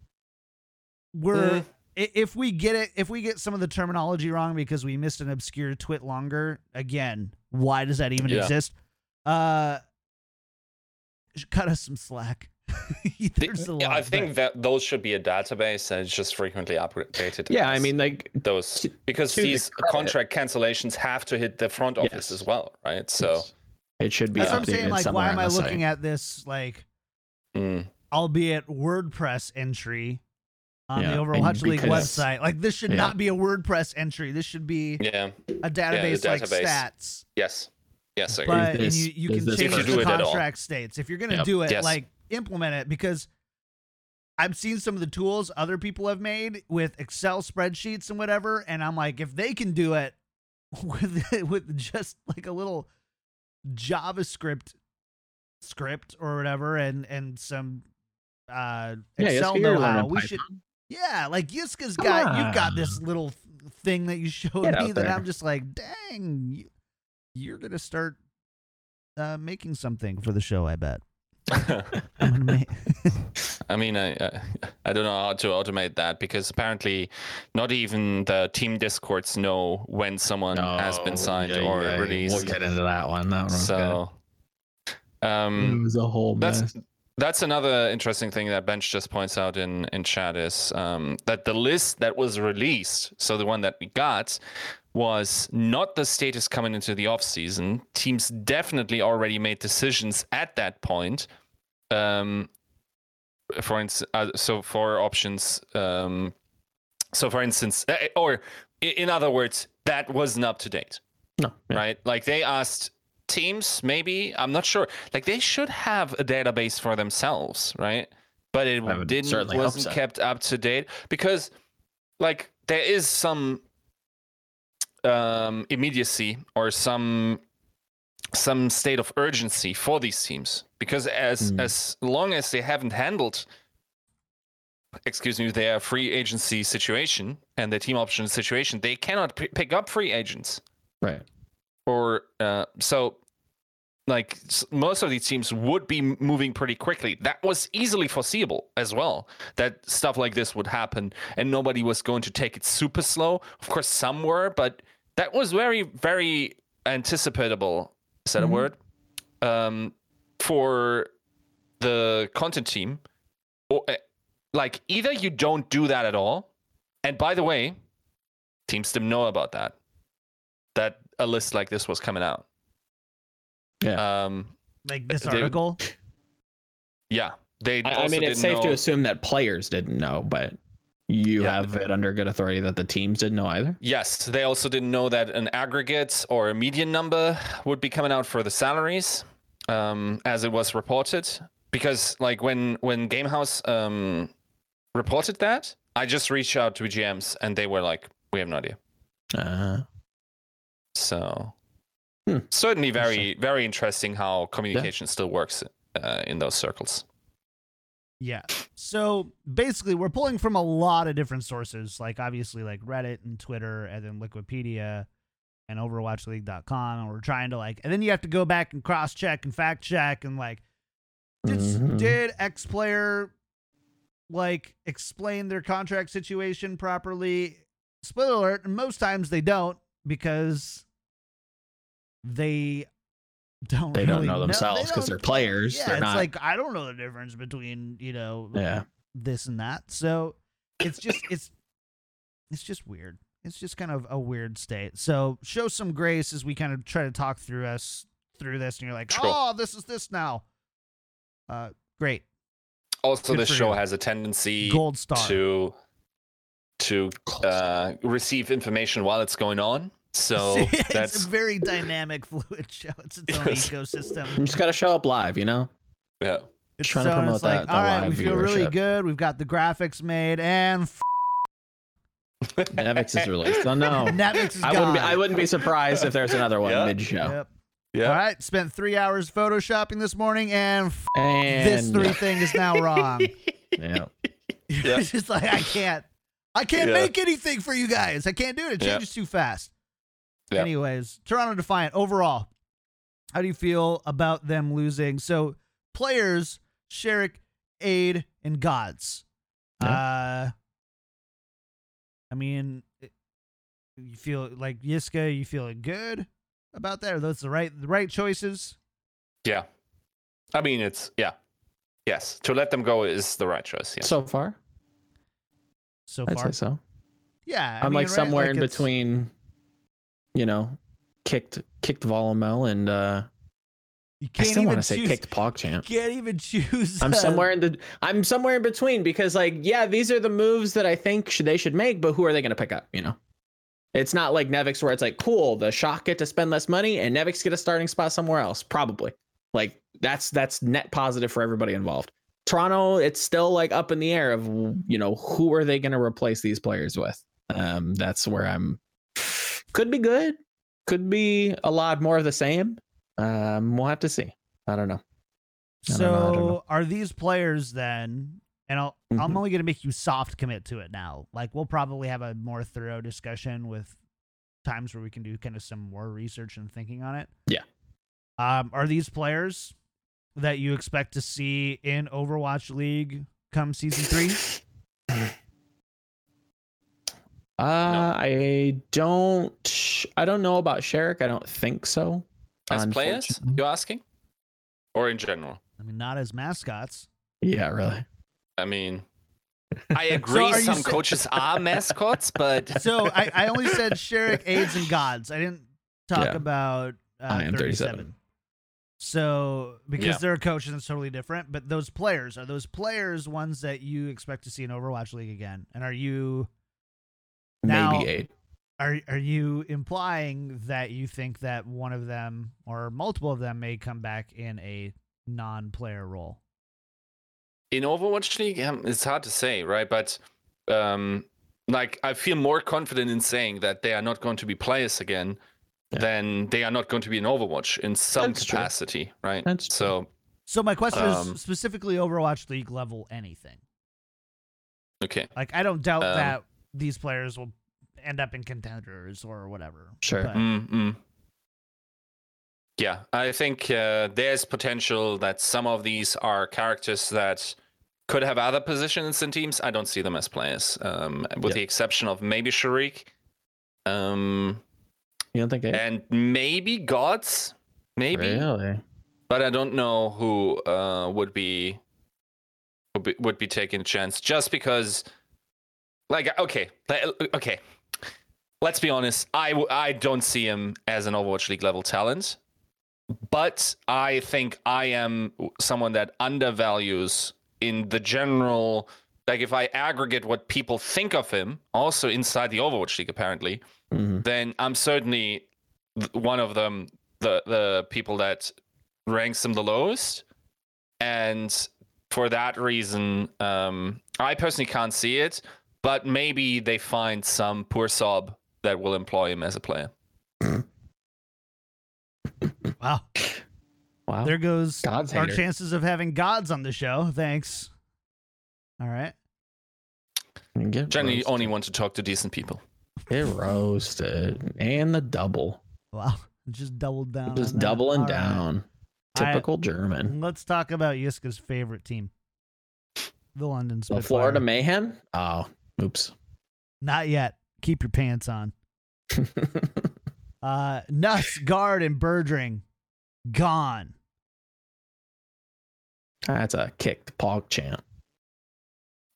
we're. I- if we get it if we get some of the terminology wrong because we missed an obscure twit longer again why does that even Yeah. exist uh cut us some slack There's a lot Yeah, I but- think that those should be a database and it's just frequently updated. Yeah, I mean, like those to- because to the these credit- contract cancellations have to hit the front office Yes. as well, right? So, it should be that's what i'm saying like why am i looking site. at this like mm, albeit wordpress entry on Yeah, the overwatch league because- website like this should Yeah. not be a wordpress entry this should be yeah, a database like database. stats yes, yes, I agree. but and this- you, you can change the If you do it at contract states if you're gonna Yep. do it Yes. like implement it because i've seen some of the tools other people have made with excel spreadsheets and whatever and i'm like if they can do it with with just like a little javascript script or whatever and and some uh excel Yiska, you're know-how we should yeah like Yiska's Come got you've got this little thing that you showed Get me that there. i'm just like dang you, you're gonna start uh, making something for the show. I bet. I'm gonna make. I mean, I, I I don't know how to automate that because apparently, not even the team discords know when someone has been signed or released. We'll get into that one. That one's so, good. um, it was a whole mess. that's another interesting thing that Bench just points out in in chat is um, that the list that was released, so the one that we got, was not the status coming into the off season. Teams definitely already made decisions at that point. Um, for instance, uh, so for options, um, so for instance, uh, or in other words, that wasn't up to date No, yeah. right? Like they asked teams, maybe. I'm not sure. Like they should have a database for themselves, right? But it didn't wasn't so. kept up to date because like there is some um immediacy or some some state of urgency for these teams because as Mm. as long as they haven't handled excuse me their free agency situation and their team option situation they cannot p- pick up free agents Right. Or uh, so like most of these teams would be moving pretty quickly. That was easily foreseeable as well that stuff like this would happen and nobody was going to take it super slow. Of course some were but that was very very anticipatable is that Mhm. a word? Um, for the content team or uh, like either you don't do that at all and by the way teams didn't know about that that a list like this was coming out Yeah. um Like this They- article. yeah they I, I mean, it's didn't safe to assume that players didn't know, but you Yeah. have it under good authority that the teams didn't know either. Yes, they also didn't know that an aggregate or a median number would be coming out for the salaries, um, as it was reported. Because like when when Gamehouse um, reported that, I just reached out to GMs and they were like, "We have no idea." Uh, So Hmm. certainly very very interesting how communication still works uh, in those circles. Yeah. So basically, we're pulling from a lot of different sources, like obviously like Reddit and Twitter, and then Wikipedia and OverwatchLeague.com, and we're trying to like, and then you have to go back and cross check and fact check and like, did Mhm. did X player like explain their contract situation properly? Spoiler alert: most times they don't because they don't. They don't know themselves because they're players. Yeah, They're it's not- like I don't know the difference between you know yeah. this and that. So it's just it's it's just weird. It's just kind of a weird state. So show some grace as we kind of try to talk through us through this, and you're like, Sure. oh, this is this now. Uh, great, Also, Good this show you. has a tendency gold star. to to uh, receive information while it's going on. So it's that's a very dynamic, fluid show. It's its own Yes. ecosystem. You just got to show up live, you know? yeah. It's trying to promote it's like, that- the all right, we live feel really good. We've got the graphics made, and f- Nevix is released. So no. Netflix is I gone. wouldn't, be, I wouldn't be surprised if there's another one Yeah. mid show. Yep. Yeah. All right, spent three hours photoshopping this morning, and f- And this three thing is now wrong. Yeah. Yeah. it's just like I can't, I can't Yeah. make anything for you guys. I can't do it. It Yeah. changes too fast. Yeah. Anyways, Toronto Defiant overall, how do you feel about them losing? So players, Sharik, Aid, and Gods. Uh, I mean, you feel like Yiska, you feeling good about that? Are those the right the right choices? Yeah. I mean, it's yeah. Yes, to let them go is the right choice. Yeah. So far, So I'd far, say so. yeah. I I'm mean, like right, somewhere in between, you know, kicked kicked Volumel and uh You I can't still even want to say kicked PogChamp. Can't even choose. I'm uh, somewhere in the I'm somewhere in between because like yeah, these are the moves that I think should they should make, but who are they going to pick up? You know, it's not like Nevix where it's like cool, the Shock get to spend less money and Nevix get a starting spot somewhere else. Probably like that's that's net positive for everybody involved. Toronto, it's still like up in the air of you know who are they going to replace these players with. Um, that's where I'm. Could be good, could be a lot more of the same. Um, we'll have to see. I don't know. I don't So know, don't know. are these players then? And I'll, I'm Mhm. only going to make you soft commit to it now. Like we'll probably have a more thorough discussion with times where we can do kind of some more research and thinking on it. Yeah. Um, are these players that you expect to see in Overwatch League come season three? Uh, I don't. I don't know about Sharik. I don't think so. As players, you're asking, or in general? I mean, not as mascots. Yeah, really. I mean, I agree. are you some sa- coaches are mascots, but So I, I only said Sharik, AIDS, and Gods. I didn't talk Yeah. about uh, iM37. 37. So because Yeah. they're coaches, it's totally different. But those players are those players ones that you expect to see in Overwatch League again? And are you Now- Maybe eight. Are are you implying that you think that one of them or multiple of them may come back in a non-player role? in Overwatch League, um, it's hard to say, right? But um, like I feel more confident in saying that they are not going to be players again Yeah. than they are not going to be in Overwatch in some That's true. capacity, right? That's true. so So my question Um, is specifically Overwatch League level anything. okay. Like I don't doubt Um, that these players will end up in contenders or whatever. Sure. but- Mm-mm. Yeah, I think uh, there's potential that some of these are characters that could have other positions in teams. I don't see them as players, um, with Yeah. the exception of maybe Sharik, um, You don't think? It, and maybe Gods, maybe. really? but I don't know who uh, would be would be would be taking a chance just because, like, okay, okay, let's be honest. I I don't see him as an Overwatch League level talent, but I think I am someone that undervalues in the general. Like, if I aggregate what people think of him, also inside the Overwatch League, apparently, Mhm. then I'm certainly one of them, the the people that ranks him the lowest, and for that reason, um, I personally can't see it. But maybe they find some poor sob that will employ him as a player. Wow. Wow. There goes God's our hater. chances of having gods on the show. Thanks. All right. Get Generally, roasted. only want to talk to decent people. Get roasted. And the double. Wow. Just doubled down. Just on that. doubling All right. down. I- Typical German. Let's talk about Yiska's favorite team. The London The Florida Mayhem? Oh, oops. Not yet. Keep your pants on. Uh Nuts, Guard, and Birdring. Gone. That's a kicked Pog champ.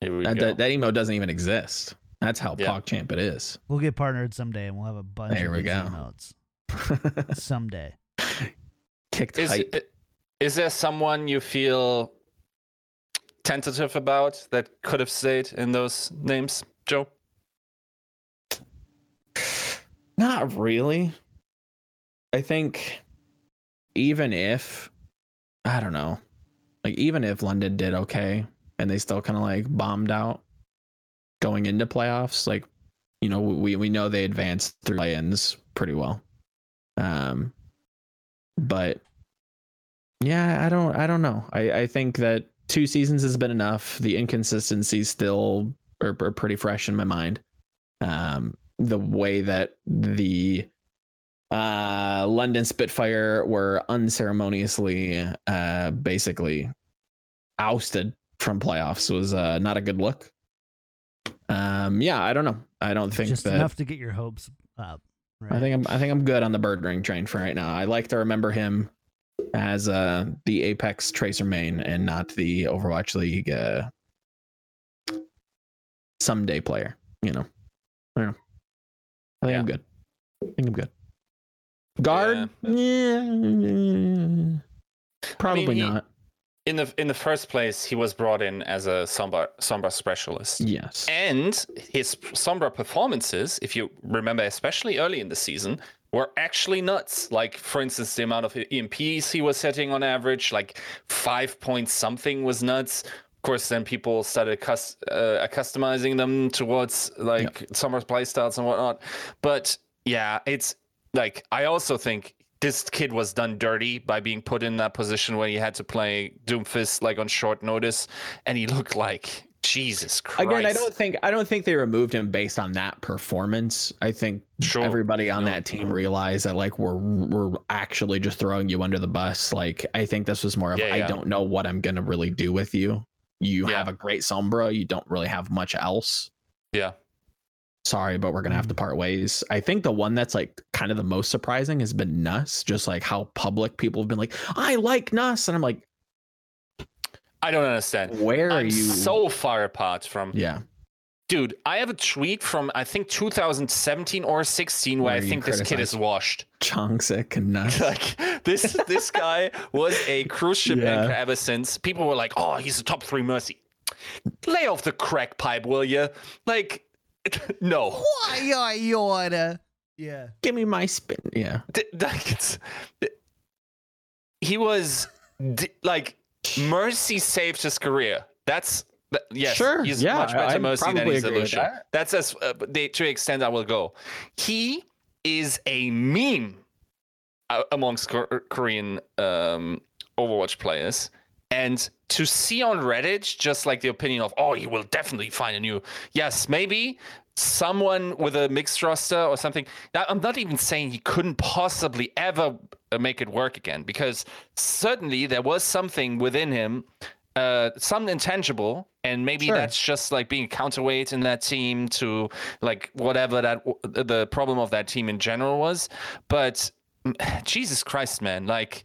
Here we That, go. that, that emo doesn't even exist. That's how Yeah. Pog champ it is. We'll get partnered someday and we'll have a bunch There of we go. emotes. Someday. kicked is hype. is there someone you feel tentative about that could have stayed in those names, Joe? Not really. I think even if I don't know, like even if London did okay and they still kind of like bombed out going into playoffs, like you know we we know they advanced through play-ins pretty well. Um, but yeah, I don't I don't know. I I think that two seasons has been enough. The inconsistencies still are, are pretty fresh in my mind. Um, the way that the uh, London Spitfire were unceremoniously uh, basically ousted from playoffs was uh, not a good look. Um, yeah, I don't know. I don't think Just that. enough to get your hopes up. Right? I think I'm. I think I'm good on the Birdring train for right now. I like to remember him as uh, the Apex Tracer main and not the Overwatch League uh, someday player. You know. I know. I think I'm good. I think I'm good. Guard? Yeah. Probably he- not. In the in the first place, he was brought in as a Sombra Sombra specialist. Yes. And his Sombra performances, if you remember, especially early in the season, were actually nuts. Like, for instance, the amount of EMPs he was setting on average, like five point something was nuts. Of course, then people started cus- uh, customizing them towards like Sombra's playstyles and whatnot. But yeah, it's like, I also think this kid was done dirty by being put in that position where he had to play Doomfist like on short notice, and he looked like Jesus Christ. Again, I don't think I don't think they removed him based on that performance. I think Sure. everybody on No. that team realized that like we're we're actually just throwing you under the bus. Like I think this was more of Yeah, I don't know what I'm gonna really do with you. You Yeah. have a great Sombra, you don't really have much else. Yeah. Sorry, but we're gonna have to part ways. I think the one that's like kind of the most surprising has been Nuss, just like how public people have been like, I like Nuss, and I'm like, I don't understand. where are I'm you? so far apart from yeah, dude. I have a tweet from I think 2017 or 16 where, Where I think this kid is washed. Chongsick and Nuss. like this this guy was a cruise ship Yeah. anchor ever since. People were like, "Oh, he's a top three mercy." Lay off the crack pipe, will you? Like no. Why are you order? Yeah. Give me my spin. Yeah. Th- like it's, he was d- like Mercy saved his career. That's th- yes, Sure, He's yeah, much better I Mercy than he's agree with Illusion. that. That's as uh, the, to the extent I will go. He is a meme uh, amongst Kor- Korean um, Overwatch players. And to see on Reddit just like the opinion of, oh, he will definitely find a new. Yes, maybe someone with a mixed roster or something. Now, I'm not even saying he couldn't possibly ever uh, make it work again because certainly there was something within him, uh, some intangible, and maybe Sure. that's just like being a counterweight in that team to like whatever that the problem of that team in general was. But mm, Jesus Christ, man, like.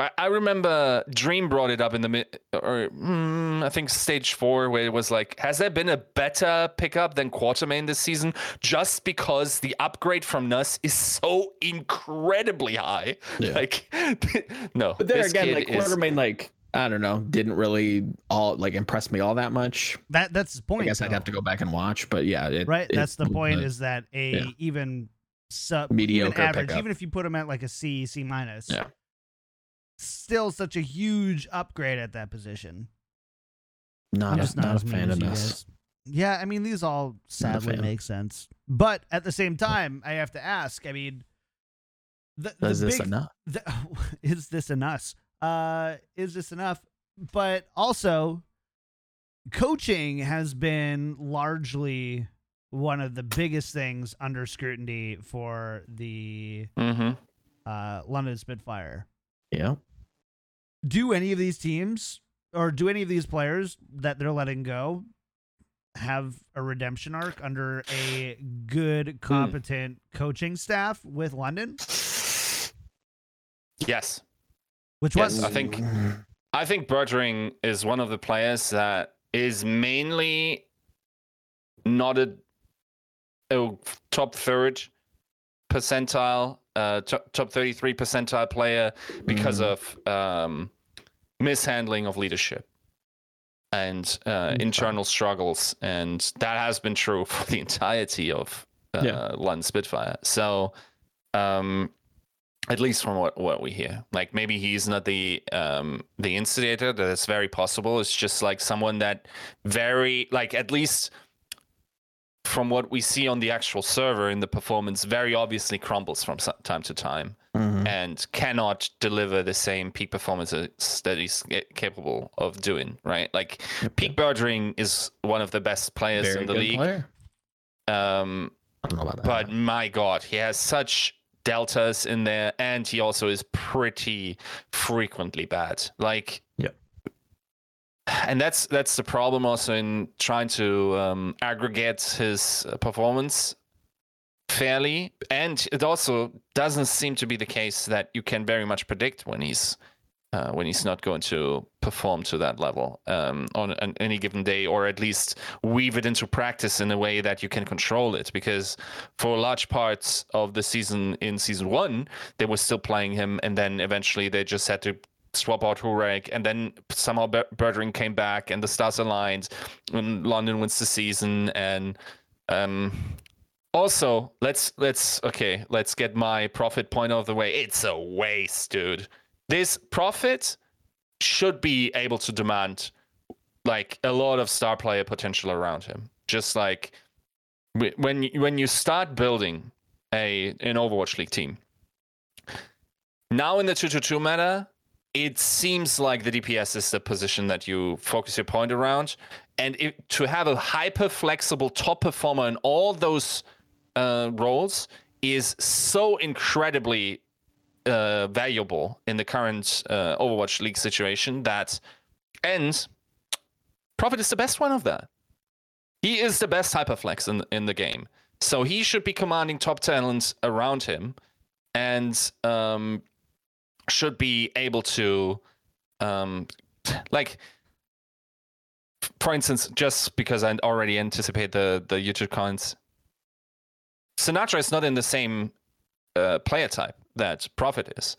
I, I remember Dream brought it up in the mid, or mm, I think stage four, where it was like, has there been a better pickup than Quartermain this season? Just because the upgrade from Nuss is so incredibly high. Yeah. Like, no. But then this again, kid like is- Quartermain, like I don't know, didn't really all like impress me all that much. That that's the point. I guess I'd have to go back and watch, but yeah, it, Right. it that's the point. a- Is that a yeah. even sub Mediocre even average, pickup. even if you put him at like a C, C minus. Yeah. Still such a huge upgrade at that position. not, I'm just not, not as a fan of you this. Yeah, I mean these all sadly make sense, but at the same time, I have to ask. I mean, the, the Is this big, enough? the, is this enough? Uh, is this enough? But also, coaching has been largely one of the biggest things under scrutiny for the Mhm. uh, London Spitfire. Yeah. Do any of these teams or do any of these players that they're letting go have a redemption arc under a good, hmm. competent coaching staff with London? Yes. Which Yes, was I think I think Birdring is one of the players that is mainly not a, a top third percentile, uh, top, top 33 percentile player because of um, mishandling of leadership and uh, internal struggles. And that has been true for the entirety of uh, Yeah. London Spitfire. So, um, at least from what, what we hear like maybe he's not the um the instigator that's very possible it's just like someone that very like at least from what we see on the actual server in the performance very obviously crumbles from time to time Mhm. and cannot deliver the same peak performances that he's ca- capable of doing right like Yep, peak Birdring is one of the best players Very in the good league player. um I don't know about that. but my god he has such deltas in there and he also is pretty frequently bad like Yep. And that's that's the problem also in trying to um, aggregate his uh, performance fairly and it also doesn't seem to be the case that you can very much predict when he's uh, when he's not going to perform to that level um, on an, any given day, or at least weave it into practice in a way that you can control it. Because for large parts of the season in season one, they were still playing him, and then eventually they just had to swap out Hurek, and then somehow Ber- Birdring came back, and the stars aligned, and London wins the season, and um, also let's let's okay let's get my profit point out of the way. It's a waste dude. This profit should be able to demand like a lot of star player potential around him. Just like when when you start building a an overwatch league team now in the 222 meta it seems like the dps is the position that you focus your point around. And to have a hyper flexible top performer in all those uh, roles is so incredibly uh, valuable in the current uh, Overwatch League situation that, and Profit is the best one of that. He is the best hyperflex in in the game, so he should be commanding top talents around him, and um, should be able to, um, like for instance, just because I already anticipate the the YouTube comments, Sinatraa is not in the same uh, player type that Profit is.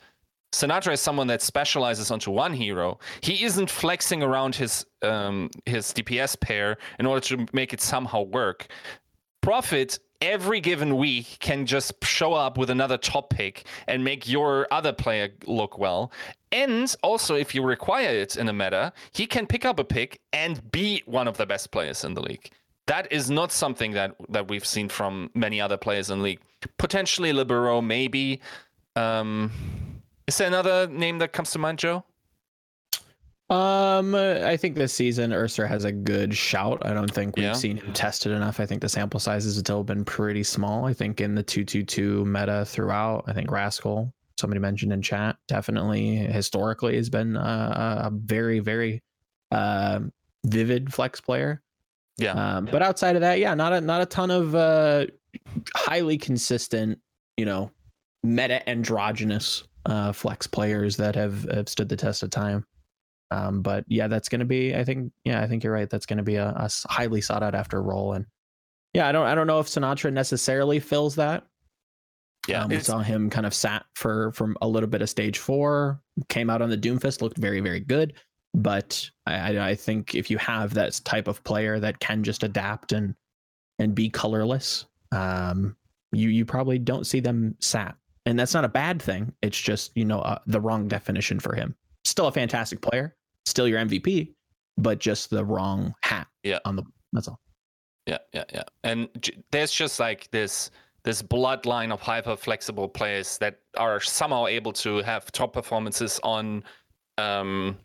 Sinatraa is someone that specializes onto one hero. He isn't flexing around his um, his DPS pair in order to make it somehow work. Profit every given week can just show up with another top pick and make your other player look well. And also, if you require it in a meta, he can pick up a pick and be one of the best players in the league. That is not something that that we've seen from many other players in league. Potentially Libero, maybe. Um, is there another name that comes to mind, Joe? Um, I think this season Ursa has a good shout. I don't think we've Yeah. seen him tested enough. I think the sample sizes have still been pretty small. I think in the two two two meta throughout, I think Rascal, somebody mentioned in chat, definitely historically has been uh, a very very uh, vivid flex player. Yeah. Um, but outside of that, yeah, not a not a ton of uh, highly consistent, you know, meta androgynous uh, flex players that have, have stood the test of time. Um, but yeah, that's going to be. I think. Yeah, I think you're right. That's going to be a highly sought out after role. And yeah, I don't. I don't know if Sinatraa necessarily fills that. Yeah. um, we saw him kind of sat for from a little bit of stage four. Came out on the Doomfist, looked very very good. But I, I, I think if you have that type of player that can just adapt and and be colorless, um, you you probably don't see them sat, and that's not a bad thing. It's just you know uh, the wrong definition for him. Still a fantastic player, still your MVP, but just the wrong hat. Yeah. on the that's all. Yeah, yeah, yeah. And j- there's just like this this bloodline of hyper flexible players that are somehow able to have top performances on um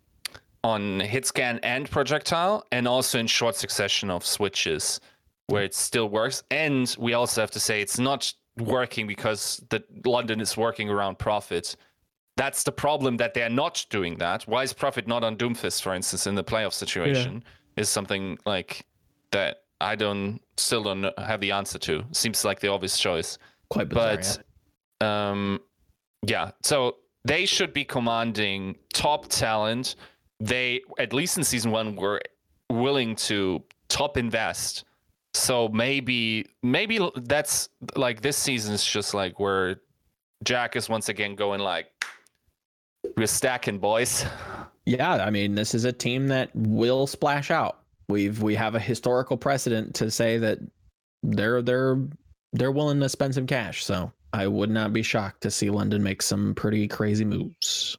on hit scan and projectile and also in short succession of switches where it still works and we also have to say it's not working because the london is working around profit that's the problem that they're not doing that why is profit not on doomfist for instance in the playoff situation is something like that I don't still don't have the answer to. Seems like the obvious choice, Quite bizarre. but um, yeah. So they should be commanding top talent. They at least in season one were willing to top invest. So maybe maybe that's like this season is just like where Jack is once again going like we're stacking boys. Yeah, I mean, this is a team that will splash out. We've we have a historical precedent to say that they're they're they're willing to spend some cash. So I would not be shocked to see London make some pretty crazy moves.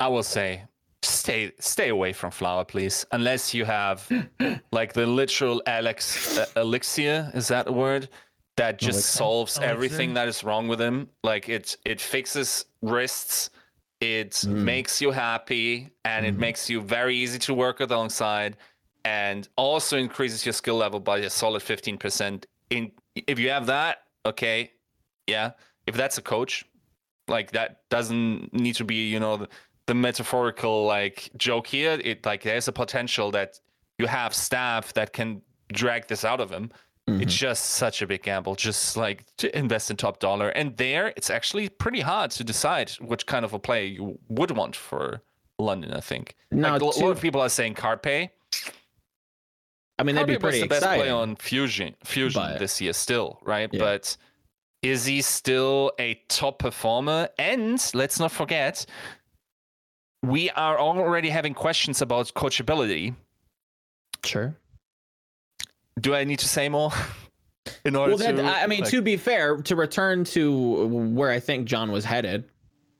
I will say, stay stay away from flower, please, unless you have like the literal Alex uh, elixir. Is that a word? That just Elixir? solves everything Elixir? that is wrong with him. Like it it fixes wrists. It Mm. makes you happy and it Mhm. makes you very easy to work with alongside and also increases your skill level by a solid 15% in if you have that okay yeah if that's a coach like that doesn't need to be you know the, the metaphorical like joke here it like there's a potential that you have staff that can drag this out of him Mhm. it's just such a big gamble just like to invest in top dollar. And there it's actually pretty hard to decide which kind of a play you would want for london i think. Now, like, a lot of people are saying carpe. I mean, that'd be Carpe was pretty the best play on fusion fusion But- this year still right? Yeah. but is he still a top performer? And let's not forget we are already having questions about coachability. Sure. Do i need to say more in order Well, that, to I I mean, like- to be fair, to return to where I think John was headed,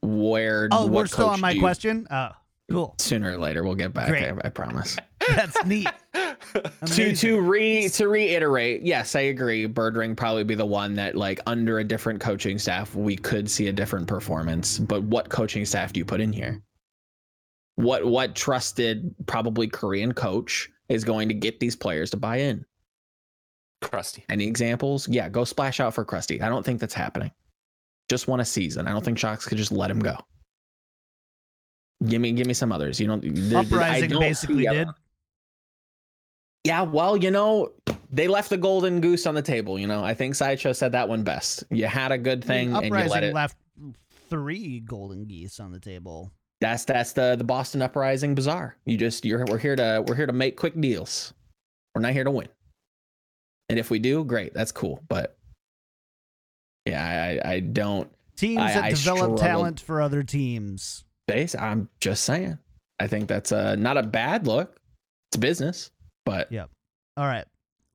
where Oh, what we're still on my do you- question. Oh, cool. Sooner or later, we'll get back. I, I promise. That's neat. to to re to reiterate, yes, I agree. Birdring probably be the one that like under a different coaching staff, we could see a different performance. But what coaching staff do you put in here? What what trusted probably Korean coach is going to get these players to buy in? Crusty Any examples? Yeah, go splash out for Crusty. I don't think that's happening. Just one a season. I don't think Shocks could just let him go. Give me give me some others. You don't there- I Uprising don't basically see did. Yeah, well, you know, they left the golden goose on the table. You know, I think Sideshow said that one best. You had a good I mean, thing and you let it. left three golden geese on the table. That's that's the the Boston Uprising bazaar. You just you're we're here to we're here to make quick deals. We're not here to win. And if we do, great. That's cool. But yeah, I I, don't. Teams I- that I develop struggled. talent for other teams. Base. I'm just saying. I think that's uh not a bad look. It's business, but Yeah. All right.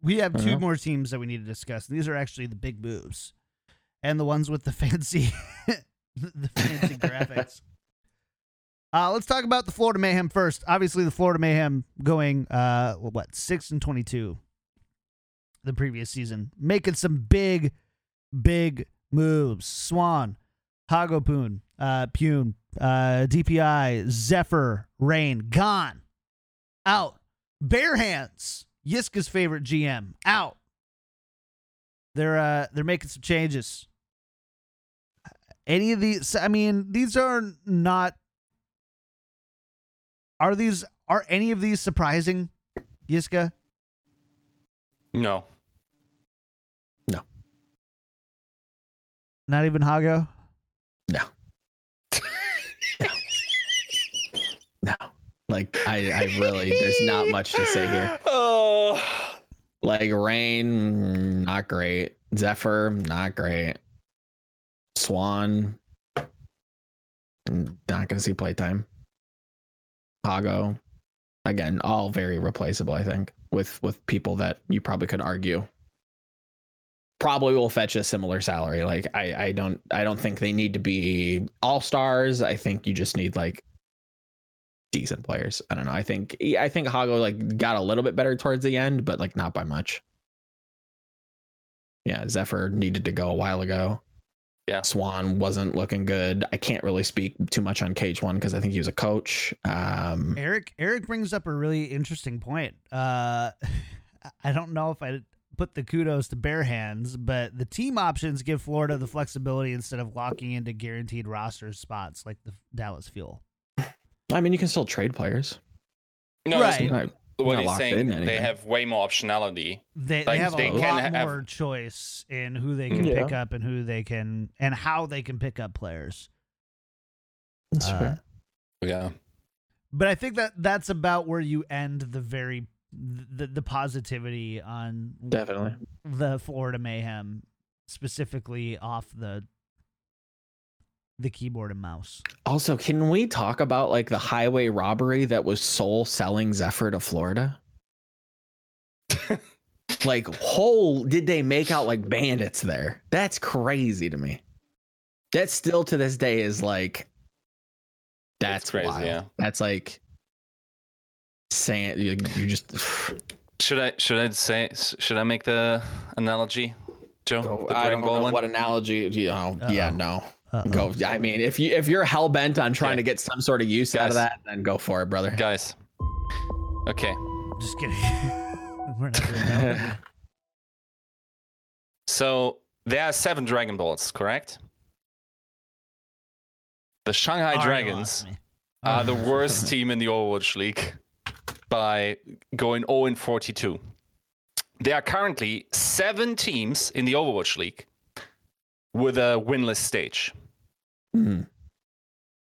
We have two Mhm. more teams that we need to discuss. These are actually the big moves, and the ones with the fancy, the fancy graphics. Uh, let's talk about the Florida Mayhem first. Obviously, the Florida Mayhem going uh what six and twenty two. The previous season, making some big, big moves. Swan, Hagopeun, uh, Pune, uh, DPI, Zephyr, Rain, gone, out. Bare Hands, Yiska's favorite GM, out. They're uh they're making some changes. Any of these I mean, these are not are these are any of these surprising, Yiska? No. Not even Hago? No. No. Like I, I really there's not much to say here. Oh. Like rain, not great. Zephyr, not great. Swan, not gonna see playtime. Hago, again, all very replaceable. I think with with people that you probably could argue probably will fetch a similar salary. Like I I don't I don't think they need to be all stars. I think you just need like decent players. I don't know. I think I think Hago like got a little bit better towards the end, but like not by much. Yeah, Zephyr needed to go a while ago. Yeah. Swan wasn't looking good. I can't really speak too much on Cage One because I think he was a coach. Um, Eric Eric brings up a really interesting point. Uh I don't know if I put the kudos to bare hands, but the team options give Florida the flexibility instead of locking into guaranteed roster spots like the Dallas Fuel. I mean, you can still trade players. No, Right. that's Not- what not he's locked saying. in They have way more optionality. They, they Like, have a they lot have- more choice in who they can Yeah. pick up and who they can and how they can pick up players. That's Uh, fair. Yeah. But I think that that's about where you end the very the the positivity on Definitely. the Florida Mayhem, specifically off the the keyboard and mouse. Also, can we talk about like the highway robbery that was Seoul selling Zephyr to Florida? like, whole did they make out like bandits there? That's crazy to me. That still to this day is like that's It's crazy, wild. yeah. That's like saying you, you just Should I should I say should I make the analogy, Joe? the I Dragon don't Ball know one? what analogy. You know, yeah, no. Uh-oh. Go. I mean, if you if you're hell bent on trying Yeah. to get some sort of use out of that, then go for it, brother. Guys. Okay. Just kidding. We're not doing that. So there are seven Dragon Balls, correct? The Shanghai Already Dragons are Oh. the worst team in the Overwatch League by going 0 and 42. There are currently seven teams in the Overwatch League with a winless stage. Hmm.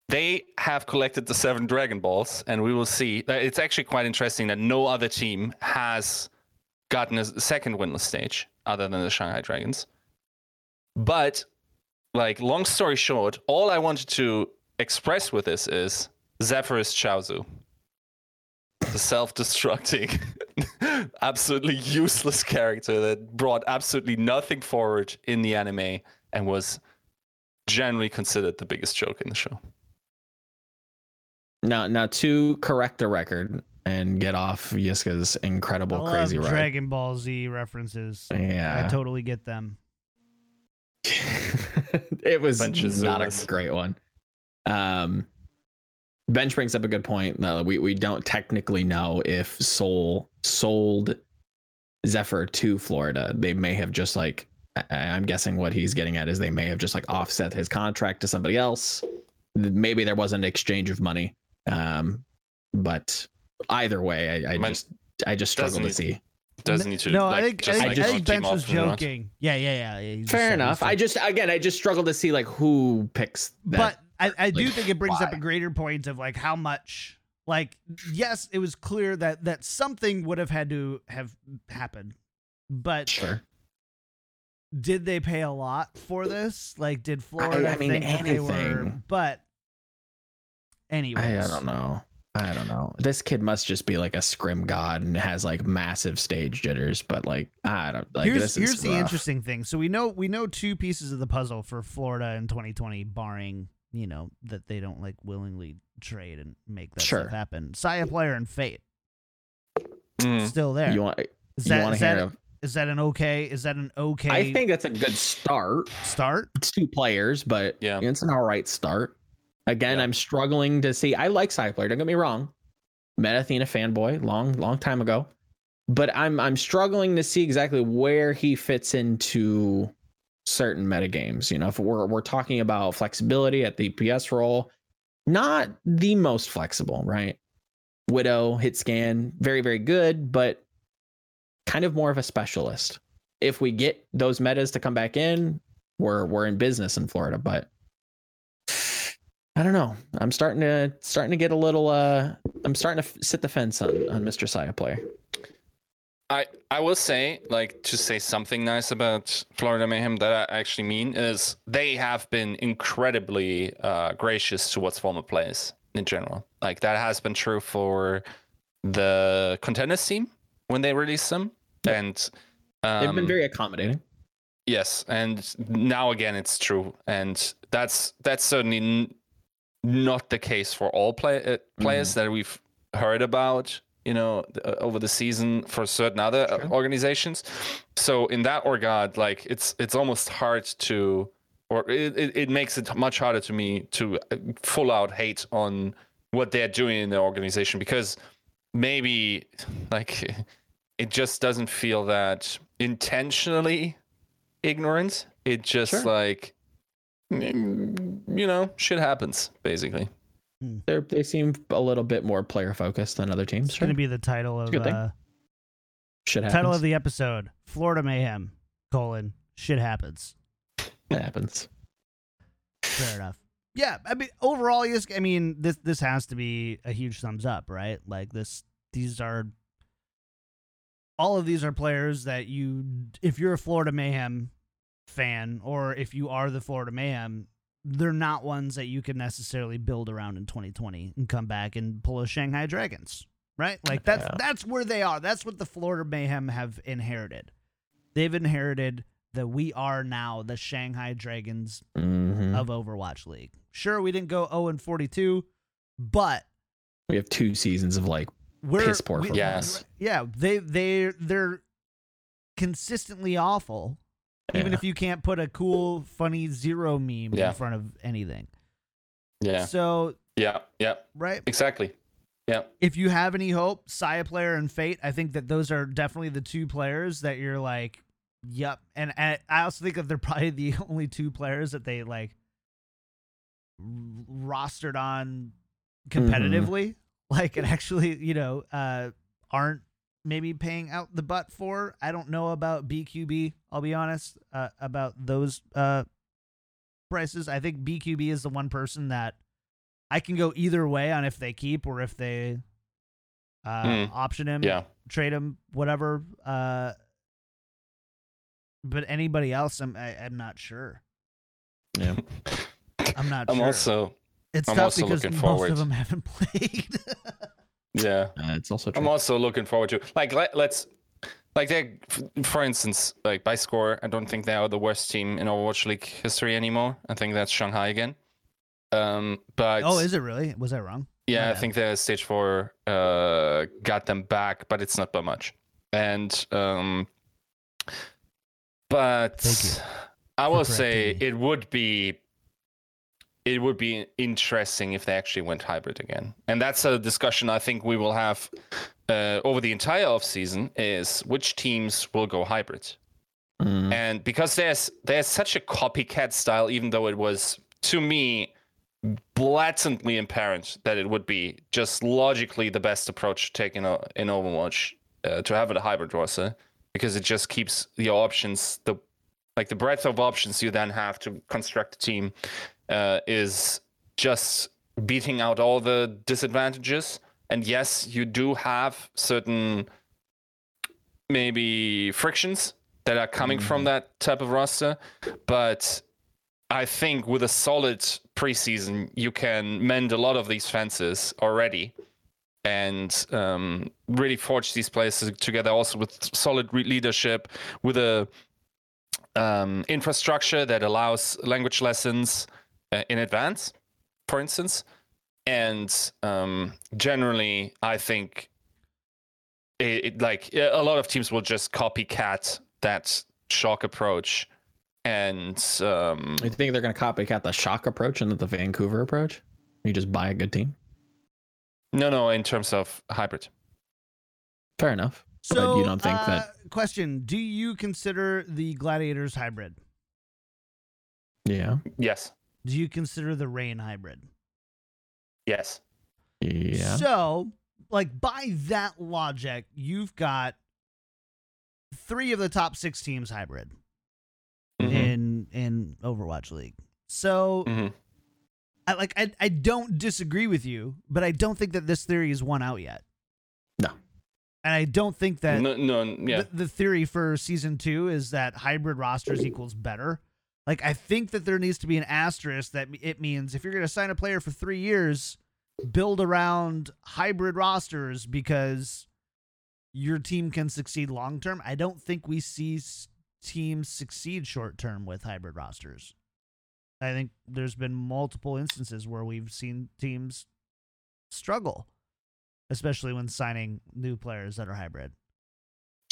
They have collected the seven Dragon Balls, and we will see. uh, It's actually quite interesting that no other team has gotten a second winless stage other than the Shanghai Dragons. But, like, long story short, all I wanted to express with this is Zephyrus Chaozu. The self destructing, absolutely useless character that brought absolutely nothing forward in the anime and was generally considered the biggest joke in the show. Now, now to correct the record and get off Yiska's I incredible love crazy ride. Dragon Ball Z references. Yeah, I totally get them. it was Bunch not a great one. Um, Bench brings up a good point. No, we we don't technically know if Seoul sold Zephyr to Florida. They may have just like I- I'm guessing what he's getting at is they may have just like offset his contract to somebody else. Maybe there was an exchange of money. Um, but either way, I, I just I just struggle to see. Doesn't need to. no, like, I think I just think, like I think Bench was off and run. joking. Yeah, yeah, yeah. yeah, Fair enough. I just again I just struggle to see like who picks that. but I, I do think it brings up a greater point of like how much like yes it was clear that that something would have had to have happened but sure. did they pay a lot for this like did florida I mean, think that they were but anyways I, I don't know. I don't know. This kid must just be like a scrim god and has like massive stage jitters. But like, I don't like. here's here's the interesting thing. So we know we know two pieces of the puzzle for Florida in 2020, barring you know that they don't like willingly trade and make that Sure. stuff happen. Sayaplayer and Fate Mm. still there. You want? Is you that want is to hear? that, of- is that an okay? Is that an okay I think that's a good start. start? Two players, but Yeah. it's an all right start. Again, Yeah. I'm struggling to see. I like Cycler. Don't get me wrong. Met Athena fanboy long, long time ago, but I'm I'm struggling to see exactly where he fits into certain metagames. You know, if we're we're talking about flexibility at the PS role, not the most flexible, right? Widow, hit scan, very, very good, but kind of more of a specialist. If we get those metas to come back in, we're we're in business in Florida, but I don't know. I'm starting to starting to get a little uh I'm starting to sit the fence on on Mr. Sayaplayer. I I will say, like, to say something nice about Florida Mayhem that I actually mean is they have been incredibly uh, gracious towards former players in general. Like that has been true for the contenders team when they released them, and um, They've been very accommodating. Yes, and now again it's true, and that's that's certainly n- not the case for all play- uh, players that we've heard about. You know, uh, over the season for certain other uh, Sure. organizations. So in that regard, like it's it's almost hard to, or it, it, it makes it much harder to me to uh, full out hate on what they're doing in the organization because maybe like it just doesn't feel that intentionally ignorant. It just Sure. like mm, you know, shit happens basically. They they seem a little bit more player focused than other teams. It's Sure. going to be the title of good thing. uh, Shit happens. title of the episode: Florida Mayhem: colon shit happens. it happens. Fair enough. Yeah, I mean, overall, yes. I mean, this this has to be a huge thumbs up, right? Like this, these are all of these are players that you, if you're a Florida Mayhem fan, or if you are the Florida Mayhem, they're not ones that you can necessarily build around in 2020 and come back and pull a Shanghai Dragons, right? Like that's Yeah. that's where they are. That's what the Florida Mayhem have inherited. They've inherited that we are now the Shanghai Dragons Mhm. of Overwatch League. Sure, we didn't go 0 and 42, but We have two seasons of like we're Piss poor we- football. Yes. Yeah, they they they're consistently awful. Even if you can't put a cool, funny zero meme Yeah. in front of anything. Yeah. So Yeah. Yeah. right, Exactly. Yeah. if you have any hope, Sayaplayer and Fate, I think that those are definitely the two players that you're like, yep. And, and I also think that they're probably the only two players that they like r- rostered on competitively, like and actually, you know, uh, aren't maybe paying out the butt for. I don't know about BQB. I'll be honest uh, about those uh, prices. I think BQB is the one person that I can go either way on if they keep or if they uh, Hmm. option him, Yeah. trade him, whatever. Uh, but anybody else, I'm I, I'm not sure. Yeah. I'm not. I'm sure. also It's I'm tough also because most forward. of them haven't played. Yeah. Uh, it's also true. I'm also looking forward to like let, let's like they for instance like by score I don't think they are the worst team in Overwatch League history anymore. I think that's Shanghai again. Um, but oh, is it really? Was I wrong? yeah, My I bad. think the stage four uh got them back, but it's not by much. And um, but I will say me. it would be it would be interesting if they actually went hybrid again. And that's a discussion I think we will have uh, over the entire off season is which teams will go hybrid. Mm. And because there's there's such a copycat style, even though it was to me blatantly apparent that it would be just logically the best approach taken o- in Overwatch uh, to have it a hybrid roster because it just keeps your options the like the breadth of options you then have to construct a team uh, is just beating out all the disadvantages. And yes, you do have certain maybe frictions that are coming from that type of roster, but I think with a solid preseason, you can mend a lot of these fences already and um, really forge these places together also with solid re- leadership with a um, infrastructure that allows language lessons in advance for instance and um, generally i think it, it, like a lot of teams will just copycat that shock approach and um, you think they're going to copycat the shock approach and the vancouver approach you just buy a good team no, no, in terms of hybrid. Fair enough. So but you don't think uh, that question, do you consider the gladiators hybrid? Yeah. Yes. Do you consider the rain hybrid? Yes. Yeah. So, like by that logic, you've got three of the top six teams hybrid Mhm. in in Overwatch League. So Mhm. I like I I don't disagree with you, but I don't think that this theory is won out yet. No. And I don't think that No, no, yeah. the, the theory for season two is that hybrid rosters equals better. Like I think that there needs to be an asterisk that it means if you're going to sign a player for three years, build around hybrid rosters because your team can succeed long term. I don't think we see teams succeed short term with hybrid rosters. I think there's been multiple instances where we've seen teams struggle, especially when signing new players that are hybrid.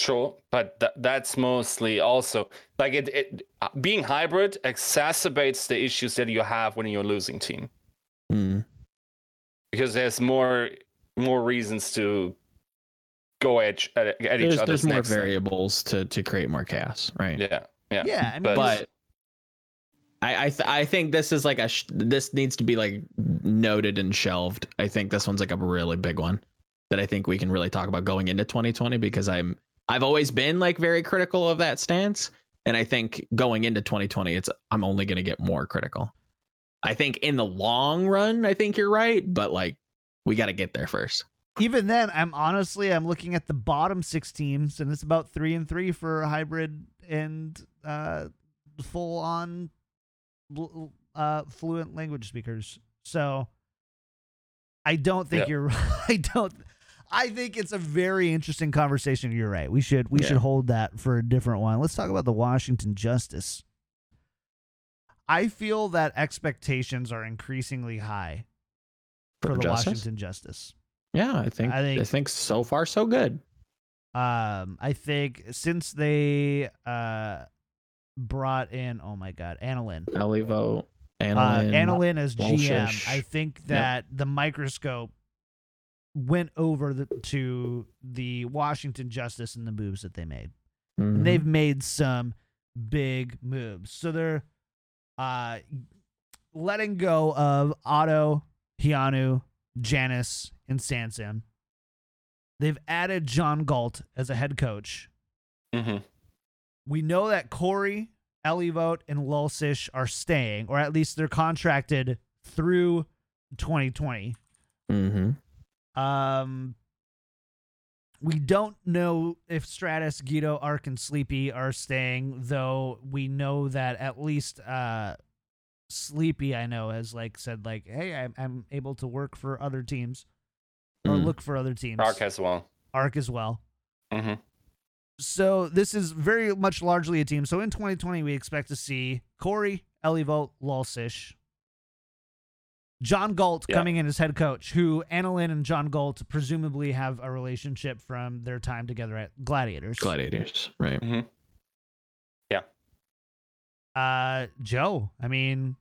Sure, but th- that's mostly also like it, it. Being hybrid exacerbates the issues that you have when you're losing team Mm. because there's more more reasons to go at, at, at each There's, other's there's more necks. variables to to create more chaos, right? Yeah, yeah, Yeah, I mean, But- But I I, th- I think this is like a sh- this needs to be like noted and shelved. I think this one's like a really big one that I think we can really talk about going into 2020 because I'm I've always been like very critical of that stance, and I think going into 2020, it's I'm only going to get more critical. I think in the long run, I think you're right, but like we got to get there first. even then, I'm honestly I'm looking at the bottom six teams, and it's about three and three for hybrid and uh, full on uh, fluent language speakers. So I don't think Yeah. you're. I don't. I think it's a very interesting conversation. You're right. We should we Yeah. should hold that for a different one. Let's talk about the Washington Justice. I feel that expectations are increasingly high for, the Justice? Washington Justice. Yeah, I think I I think- think, so far so good. Um, I think since they uh brought in, oh my god, Annalyn, Elivo, uh, Annalyn, Annalyn as GM, Walshish. I think that the microscope went over the, to the Washington Justice and the moves that they made. Mhm. And they've made some big moves. So they're uh letting go of Otto, Hyeonu, Janus, and Sansam. They've added John Galt as a head coach. hmm We know that Corey, Ellivote, and Lulsish are staying, or at least they're contracted through 2020. Mhm. Um, we don't know if Stratus, Gido, Ark, and Sleepy are staying, though we know that at least uh, Sleepy, I know, has like said like, "Hey, I'm, I'm able to work for other teams or Mm. look for other teams." Ark as well. Ark as well. hmm So this is very much largely a team. So in 2020, we expect to see Corey, Ellivote, Lulsish, John Galt Yeah. coming in as head coach, who Annalyn and John Galt presumably have a relationship from their time together at Gladiators. Gladiators, right? hmm uh, Joe, I mean,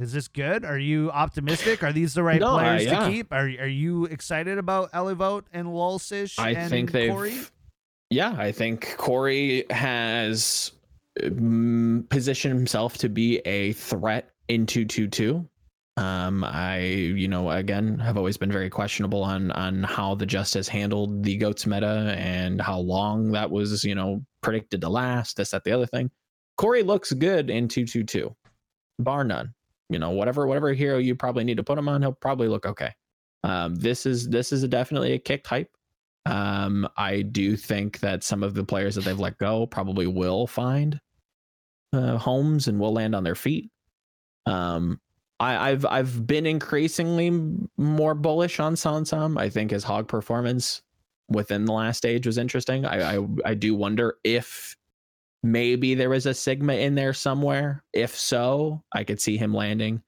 is this good? Are you optimistic? Are these the right No, uh, players yeah. to keep? Are are you excited about Ellivote and Lulsish? I and think they've. Corey? Yeah, I think Corey has um, positioned himself to be a threat in two two two. Um, I, you know, again, have always been very questionable on on how the Justice handled the goats meta and how long that was, you know, predicted to last. This, that, the other thing. Corey looks good in two two two, bar none. You know, whatever whatever hero you probably need to put him on, he'll probably look okay. Um, this is this is a definitely a kicked hype. Um, I do think that some of the players that they've let go probably will find uh, homes and will land on their feet. Um, I, I've I've been increasingly more bullish on Sansam. I think his hog performance within the last stage was interesting. I, I I do wonder if maybe there was a Sigma in there somewhere. If so, I could see him landing.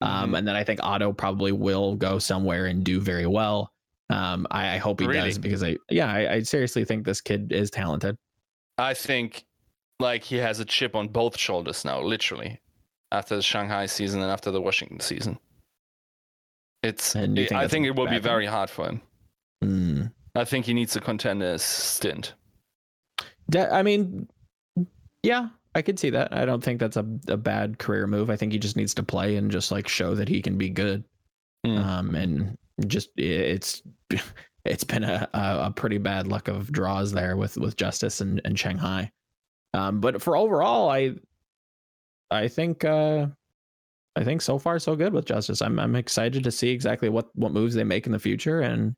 Um, Mhm. and then I think Otto probably will go somewhere and do very well. Um, I, I hope he Really? does because I yeah I, I seriously think this kid is talented. I think like he has a chip on both shoulders now, literally, after the Shanghai season and after the Washington season. It's. Think I think it will be very hard for him. Hmm. I think he needs to contend a stint. Da- I mean, yeah, I could see that. I don't think that's a, a bad career move. I think he just needs to play and just like show that he can be good. Mm. Um, and just it's it's been a, a, a pretty bad luck of draws there with with Justice and, and Shanghai. Um, but for overall, I I think uh, I think so far so good with Justice. I'm I'm excited to see exactly what what moves they make in the future, and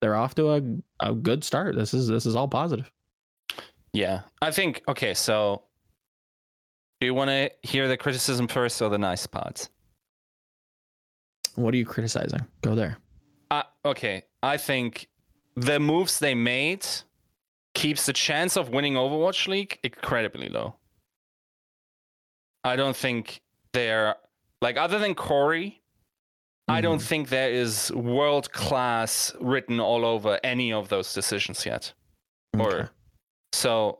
they're off to a a good start. This is this is all positive. Yeah, I think. Okay, so do you want to hear the criticism first or the nice parts? What are you criticizing? Go there. Uh, okay, I think the moves they made keeps the chance of winning Overwatch League incredibly low. I don't think they're like other than Corey. I don't Mhm. think there is world class written all over any of those decisions yet. Or Okay. so,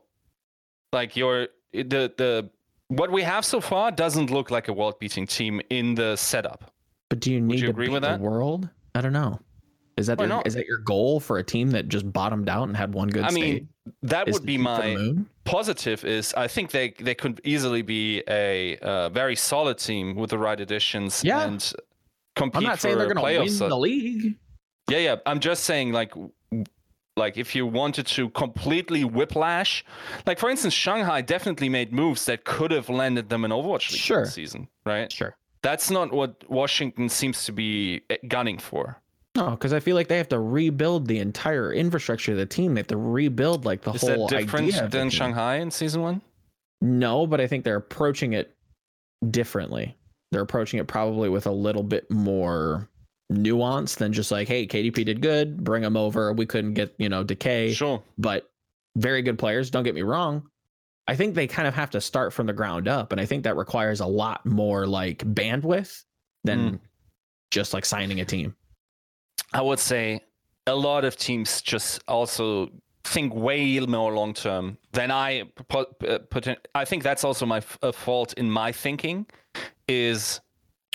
like your the the what we have so far doesn't look like a world beating team in the setup. But do you need you to agree beat with the that? world? I don't know. Is that your, is that your goal for a team that just bottomed out and had one good I state? mean, that Is would be shoot for the my positive is I think they they could easily be a uh, very solid team with the right additions Yeah. and compete I'm not saying they're going to win the league. yeah, yeah. I'm just saying like like if you wanted to completely whiplash, like for instance, Shanghai definitely made moves that could have landed them an Overwatch League Sure. season, right? Sure. That's not what Washington seems to be eh, gunning for. No, because I feel like they have to rebuild the entire infrastructure of the team. They have to rebuild like the Is whole that different than. Shanghai in season one? No, but I think they're approaching it differently. They're approaching it probably with a little bit more nuance than just like, hey, KDP did good, bring him over. We couldn't get, you know, decay. Sure. but very good players. Don't get me wrong. I think they kind of have to start from the ground up, and I think that requires a lot more like bandwidth than Mm. just like signing a team. I would say a lot of teams just also think way more long term than I put. Uh, I think that's also my fault in my thinking. Is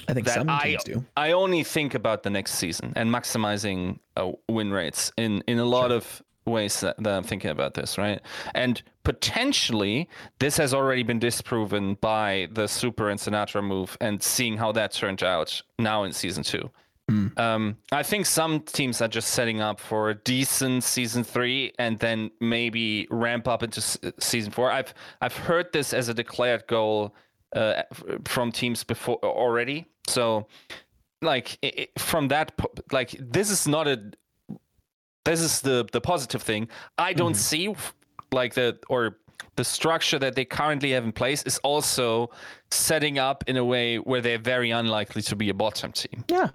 I think That some I- teams do. I only think about the next season and maximizing uh, win rates in in a lot Sure. of ways that, that I'm thinking about this, right? And potentially this has already been disproven by the Super and Sinatraa move and seeing how that turned out now in season two. Mm. Um, I think some teams are just setting up for a decent season three and then maybe ramp up into s- season four. I've I've heard this as a declared goal uh, from teams before already. So, like i i from that, like this is not a. This is the the positive thing. I don't Mhm. see like the or the structure that they currently have in place is also setting up in a way where they're very unlikely to be a bottom team Yeah,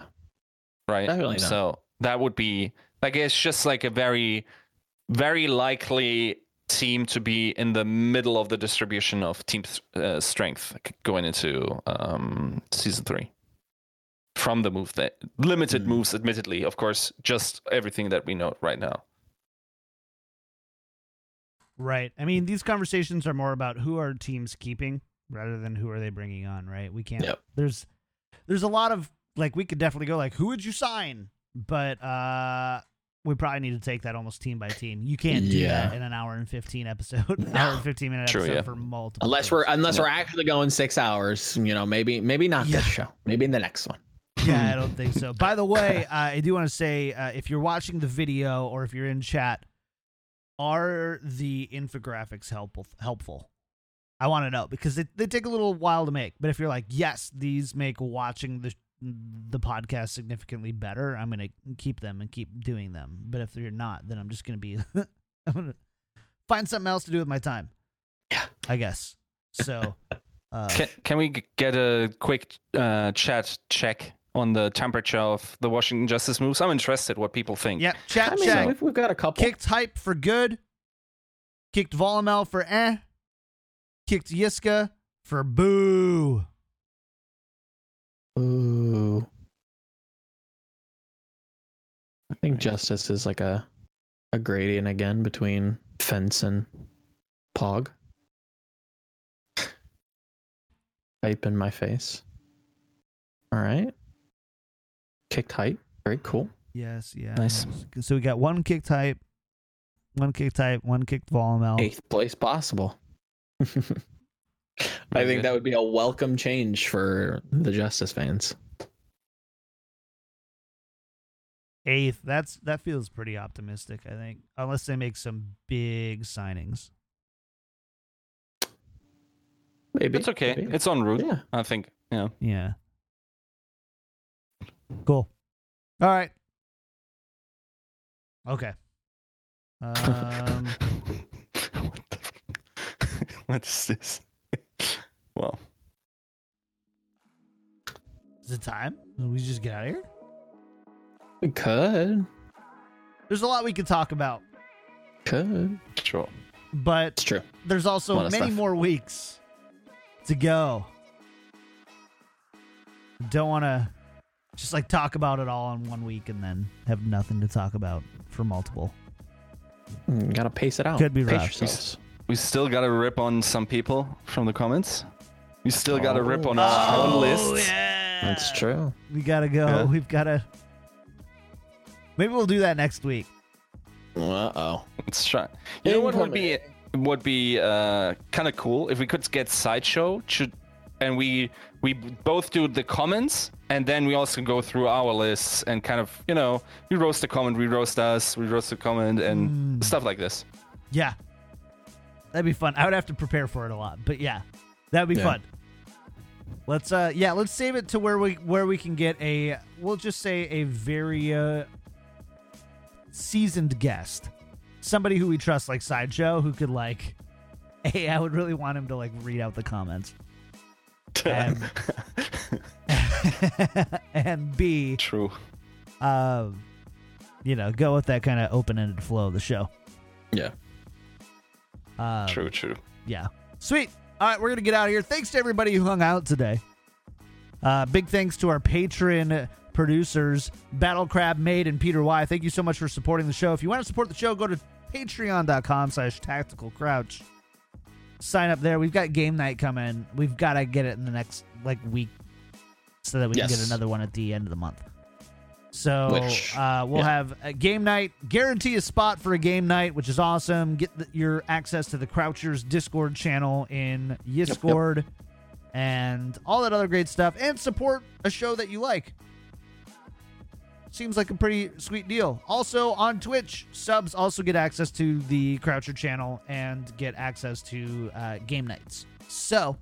right? Definitely not. So that would be like it's just like a very, very likely team to be in the middle of the distribution of team uh, strength going into um, season three. From the move that limited Hmm. moves, admittedly, of course, just everything that we know right now. Right. I mean, these conversations are more about who are teams keeping rather than who are they bringing on, right? We can't. Yep. There's there's a lot of like we could definitely go like who would you sign? But uh we probably need to take that almost team by team. You can't do Yeah. that in an hour and 15 episode, No. hour and 15 minute True, episode yeah. for multiple unless we're unless Yeah. we're actually going six hours. You know, maybe maybe not Yeah. this show. Maybe in the next one. Yeah, I don't think so. By the way, uh, I do want to say uh, if you're watching the video or if you're in chat, are the infographics helpful? Helpful? I want to know because they, they take a little while to make. But if you're like, yes, these make watching the the podcast significantly better, I'm gonna keep them and keep doing them. But if you're not, then I'm just gonna be I'm gonna find something else to do with my time. Yeah. I guess. So, Uh, Can, can we get a quick uh, chat check on the temperature of the Washington Justice moves? I'm interested what people think. yeah, chat I mean, check. we've, we've got a couple. Kicked hype for good. Kicked Volamel for eh. Kicked Yiska for boo. Ooh. I think justice is like a a gradient again between fence and pog. Hype in my face. All right. Kicked hype. Very cool. Yes, yeah. Nice. So we got one kick type, one kick type, one kicked Volamel. Eighth place possible. I think that would be a welcome change for the Justice fans. Eighth. That's that feels pretty optimistic. I think, unless they make some big signings. Maybe It's okay. maybe. It's on route. yeah. I think. Yeah. Yeah. Cool. All right. Okay. Um. what, the what is this? Well, is it time? Did we just get out of here? We could. There's a lot we could talk about, Could. sure. but It's true. there's also many stuff. more weeks to go. Don't want to just like talk about it all in one week and then have nothing to talk about for multiple. Mm, gotta pace it out. Could be Pace rough. We still got to rip on some people from the comments. We still got to rip on Oh. our own lists. yeah. That's true. We gotta go. Yeah. We've gotta. Maybe we'll do that next week. Uh oh. Let's try. You know what would be would be uh, kind of cool if we could get sideshow should, and we we both do the comments and then we also go through our lists and kind of you know we roast the comment, we roast us, we roast the comment and Mm. stuff like this. Yeah, that'd be fun. I would have to prepare for it a lot, but yeah, that'd be Yeah. fun. Let's uh yeah, let's save it to where we where we can get a we'll just say a very uh seasoned guest. Somebody who we trust like Sideshow who could like Hey, I would really want him to like read out the comments. And and B True. um you know, go with that kind of open-ended flow of the show. Yeah. Uh, True. True. Yeah. Sweet. All right, we're going to get out of here. Thanks to everybody who hung out today. Uh, big thanks to our patron producers, Battle Crab Maid and Peter Y. Thank you so much for supporting the show. If you want to support the show, go to patreon.com slash tactical crouch. Sign up there. We've got game night coming. We've got to get it in the next like week so that we can get another one at the end of the month. So Which- uh, we'll yeah. have a game night. Guarantee a spot for a game night, which is awesome. Get the, your access to the Crouchers Discord channel in Discord and all that other great stuff, and support a show that you like. Seems like a pretty sweet deal. Also on Twitch, subs also get access to the Croucher channel and get access to uh, game nights. So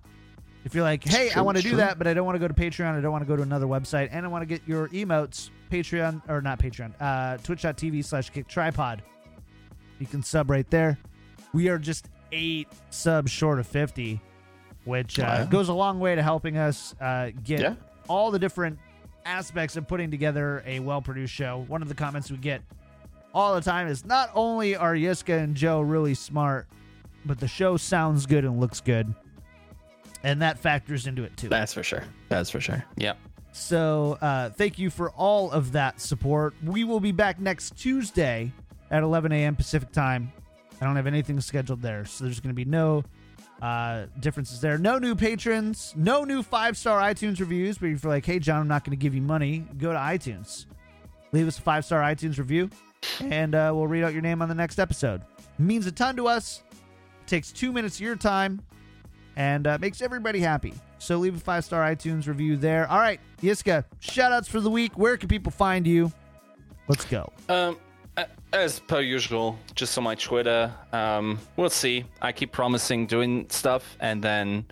if you're like, hey, I want to do that, but I don't want to go to Patreon, I don't want to go to another website, and I want to get your emotes, Patreon, or not Patreon, uh, twitch.tv slash kick tripod. You can sub right there. We are just eight subs short of 50, which uh, Wow. goes a long way to helping us uh, get Yeah. all the different aspects of putting together a well produced show. One of the comments we get all the time is not only are Yiska and Joe really smart, but the show sounds good and looks good. And that factors into it too. That's for sure. That's for sure. Yeah. So uh, thank you for all of that support. We will be back next Tuesday at 11 a.m. Pacific time. I don't have anything scheduled there, so there's going to be no uh, differences there. No new patrons, no new five star iTunes reviews. But if you're like, hey, John, I'm not going to give you money, go to iTunes. Leave us a five star iTunes review, and uh, we'll read out your name on the next episode. means a ton to us. takes two minutes of your time and uh, makes everybody happy. So leave a five star iTunes review there. All right, Yiska, shout outs for the week. Where can people find you? Let's go. Um, as per usual, just on my Twitter. Um, we'll see. I keep promising doing stuff, and then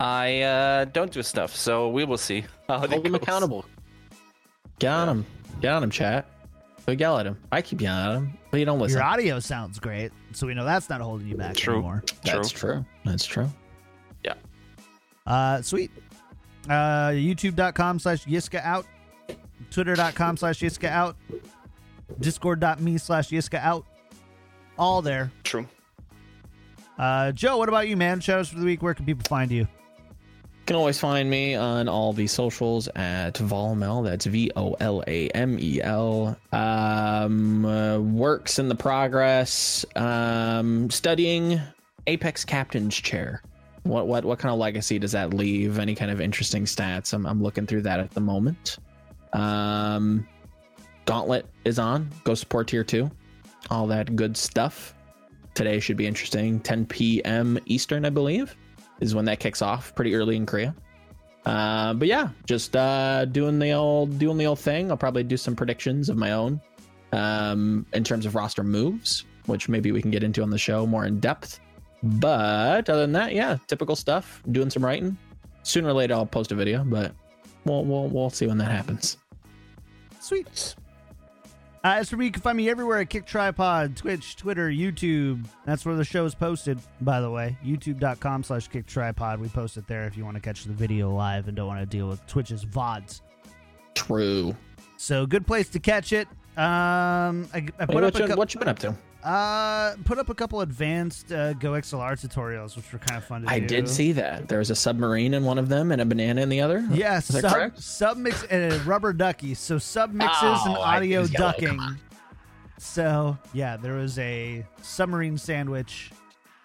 I uh, don't do stuff. So we will see how it Hold them accountable. Get on him. Get on him, chat. Go yell at him. I keep yelling at him, but you don't listen. Your audio sounds great, so we know that's not holding you back True. anymore. That's true. That's true. Yeah. Uh, sweet. Uh, YouTube.com slash Yiska out. Twitter.com slash Yiska out. Discord.me slash Yiska out. All there. True. Uh, Joe, what about you, man? Shout outs for the week. Where can people find you? You can always find me on all the socials at Volamel. That's V O L A M E L. Um, uh, works in the progress. Um, studying Apex Captain's Chair. What what what kind of legacy does that leave? Any kind of interesting stats? I'm I'm looking through that at the moment. Um, Gauntlet is on. Go support tier two. All that good stuff. Today should be interesting. 10 p.m. Eastern, I believe is when that kicks off pretty early in Korea. Uh, but yeah, just uh, doing the old doing the old thing. I'll probably do some predictions of my own um, in terms of roster moves, which maybe we can get into on the show more in depth. But other than that, yeah, typical stuff. Doing some writing. Sooner or later, I'll post a video, but we'll we'll we'll see when that happens. Sweet. Uh, as for me, you can find me everywhere at Kick Tripod, Twitch, Twitter, YouTube. That's where the show is posted, by the way. YouTube.com slash Kick Tripod. We post it there if you want to catch the video live and don't want to deal with Twitch's VODs. True. So, good place to catch it. Um, I, I put Wait, up what, a you, cou- what you been up to? Uh, put up a couple advanced uh, Go XLR tutorials, which were kind of fun to I do. did see that. There was a submarine in one of them and a banana in the other. Yeah, Is that sub, correct? sub mix and a rubber ducky. So sub mixes and Oh, I audio yellow, ducking. come. So yeah, there was a submarine sandwich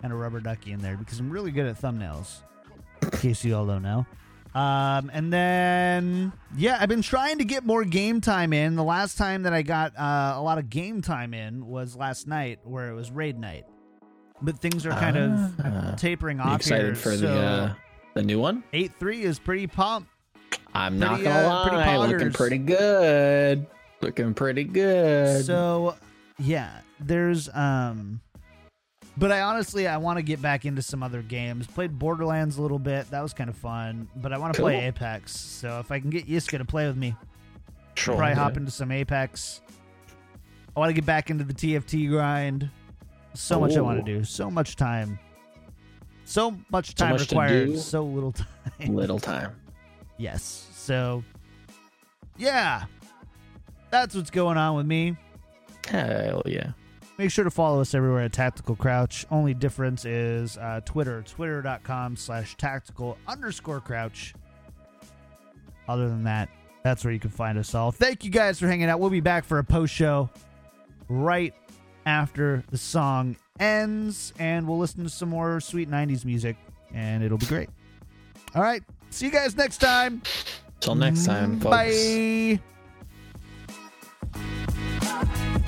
and a rubber ducky in there because I'm really good at thumbnails. In case you all don't know. Um, and then yeah, I've been trying to get more game time in. The last time that I got uh, a lot of game time in was last night, where it was raid night. But things are kind Ah. of tapering off excited here. for so the uh, the new one? eight three is pretty pumped. I'm not gonna uh, pretty lie, looking pretty good. Looking pretty good. So yeah, there's um but I honestly I want to get back into some other games. Played Borderlands a little bit. That was kind of fun, but I want to play Apex. So if I can get Yiska to play with me, Sure. probably yeah. hop into some Apex. I want to get back into the TFT grind. So much I want to do. So much time. So much So time much to required. So little time. Little time. Yes. So, yeah, that's what's going on with me. Hell yeah. Make sure to follow us everywhere at Tactical Crouch. Only difference is uh, Twitter, twitter.com slash tactical underscore crouch. Other than that, that's where you can find us all. Thank you guys for hanging out. We'll be back for a post show right after the song ends, and we'll listen to some more sweet 90s music, and it'll be great. All right. See you guys next time. Till next time, folks. Bye.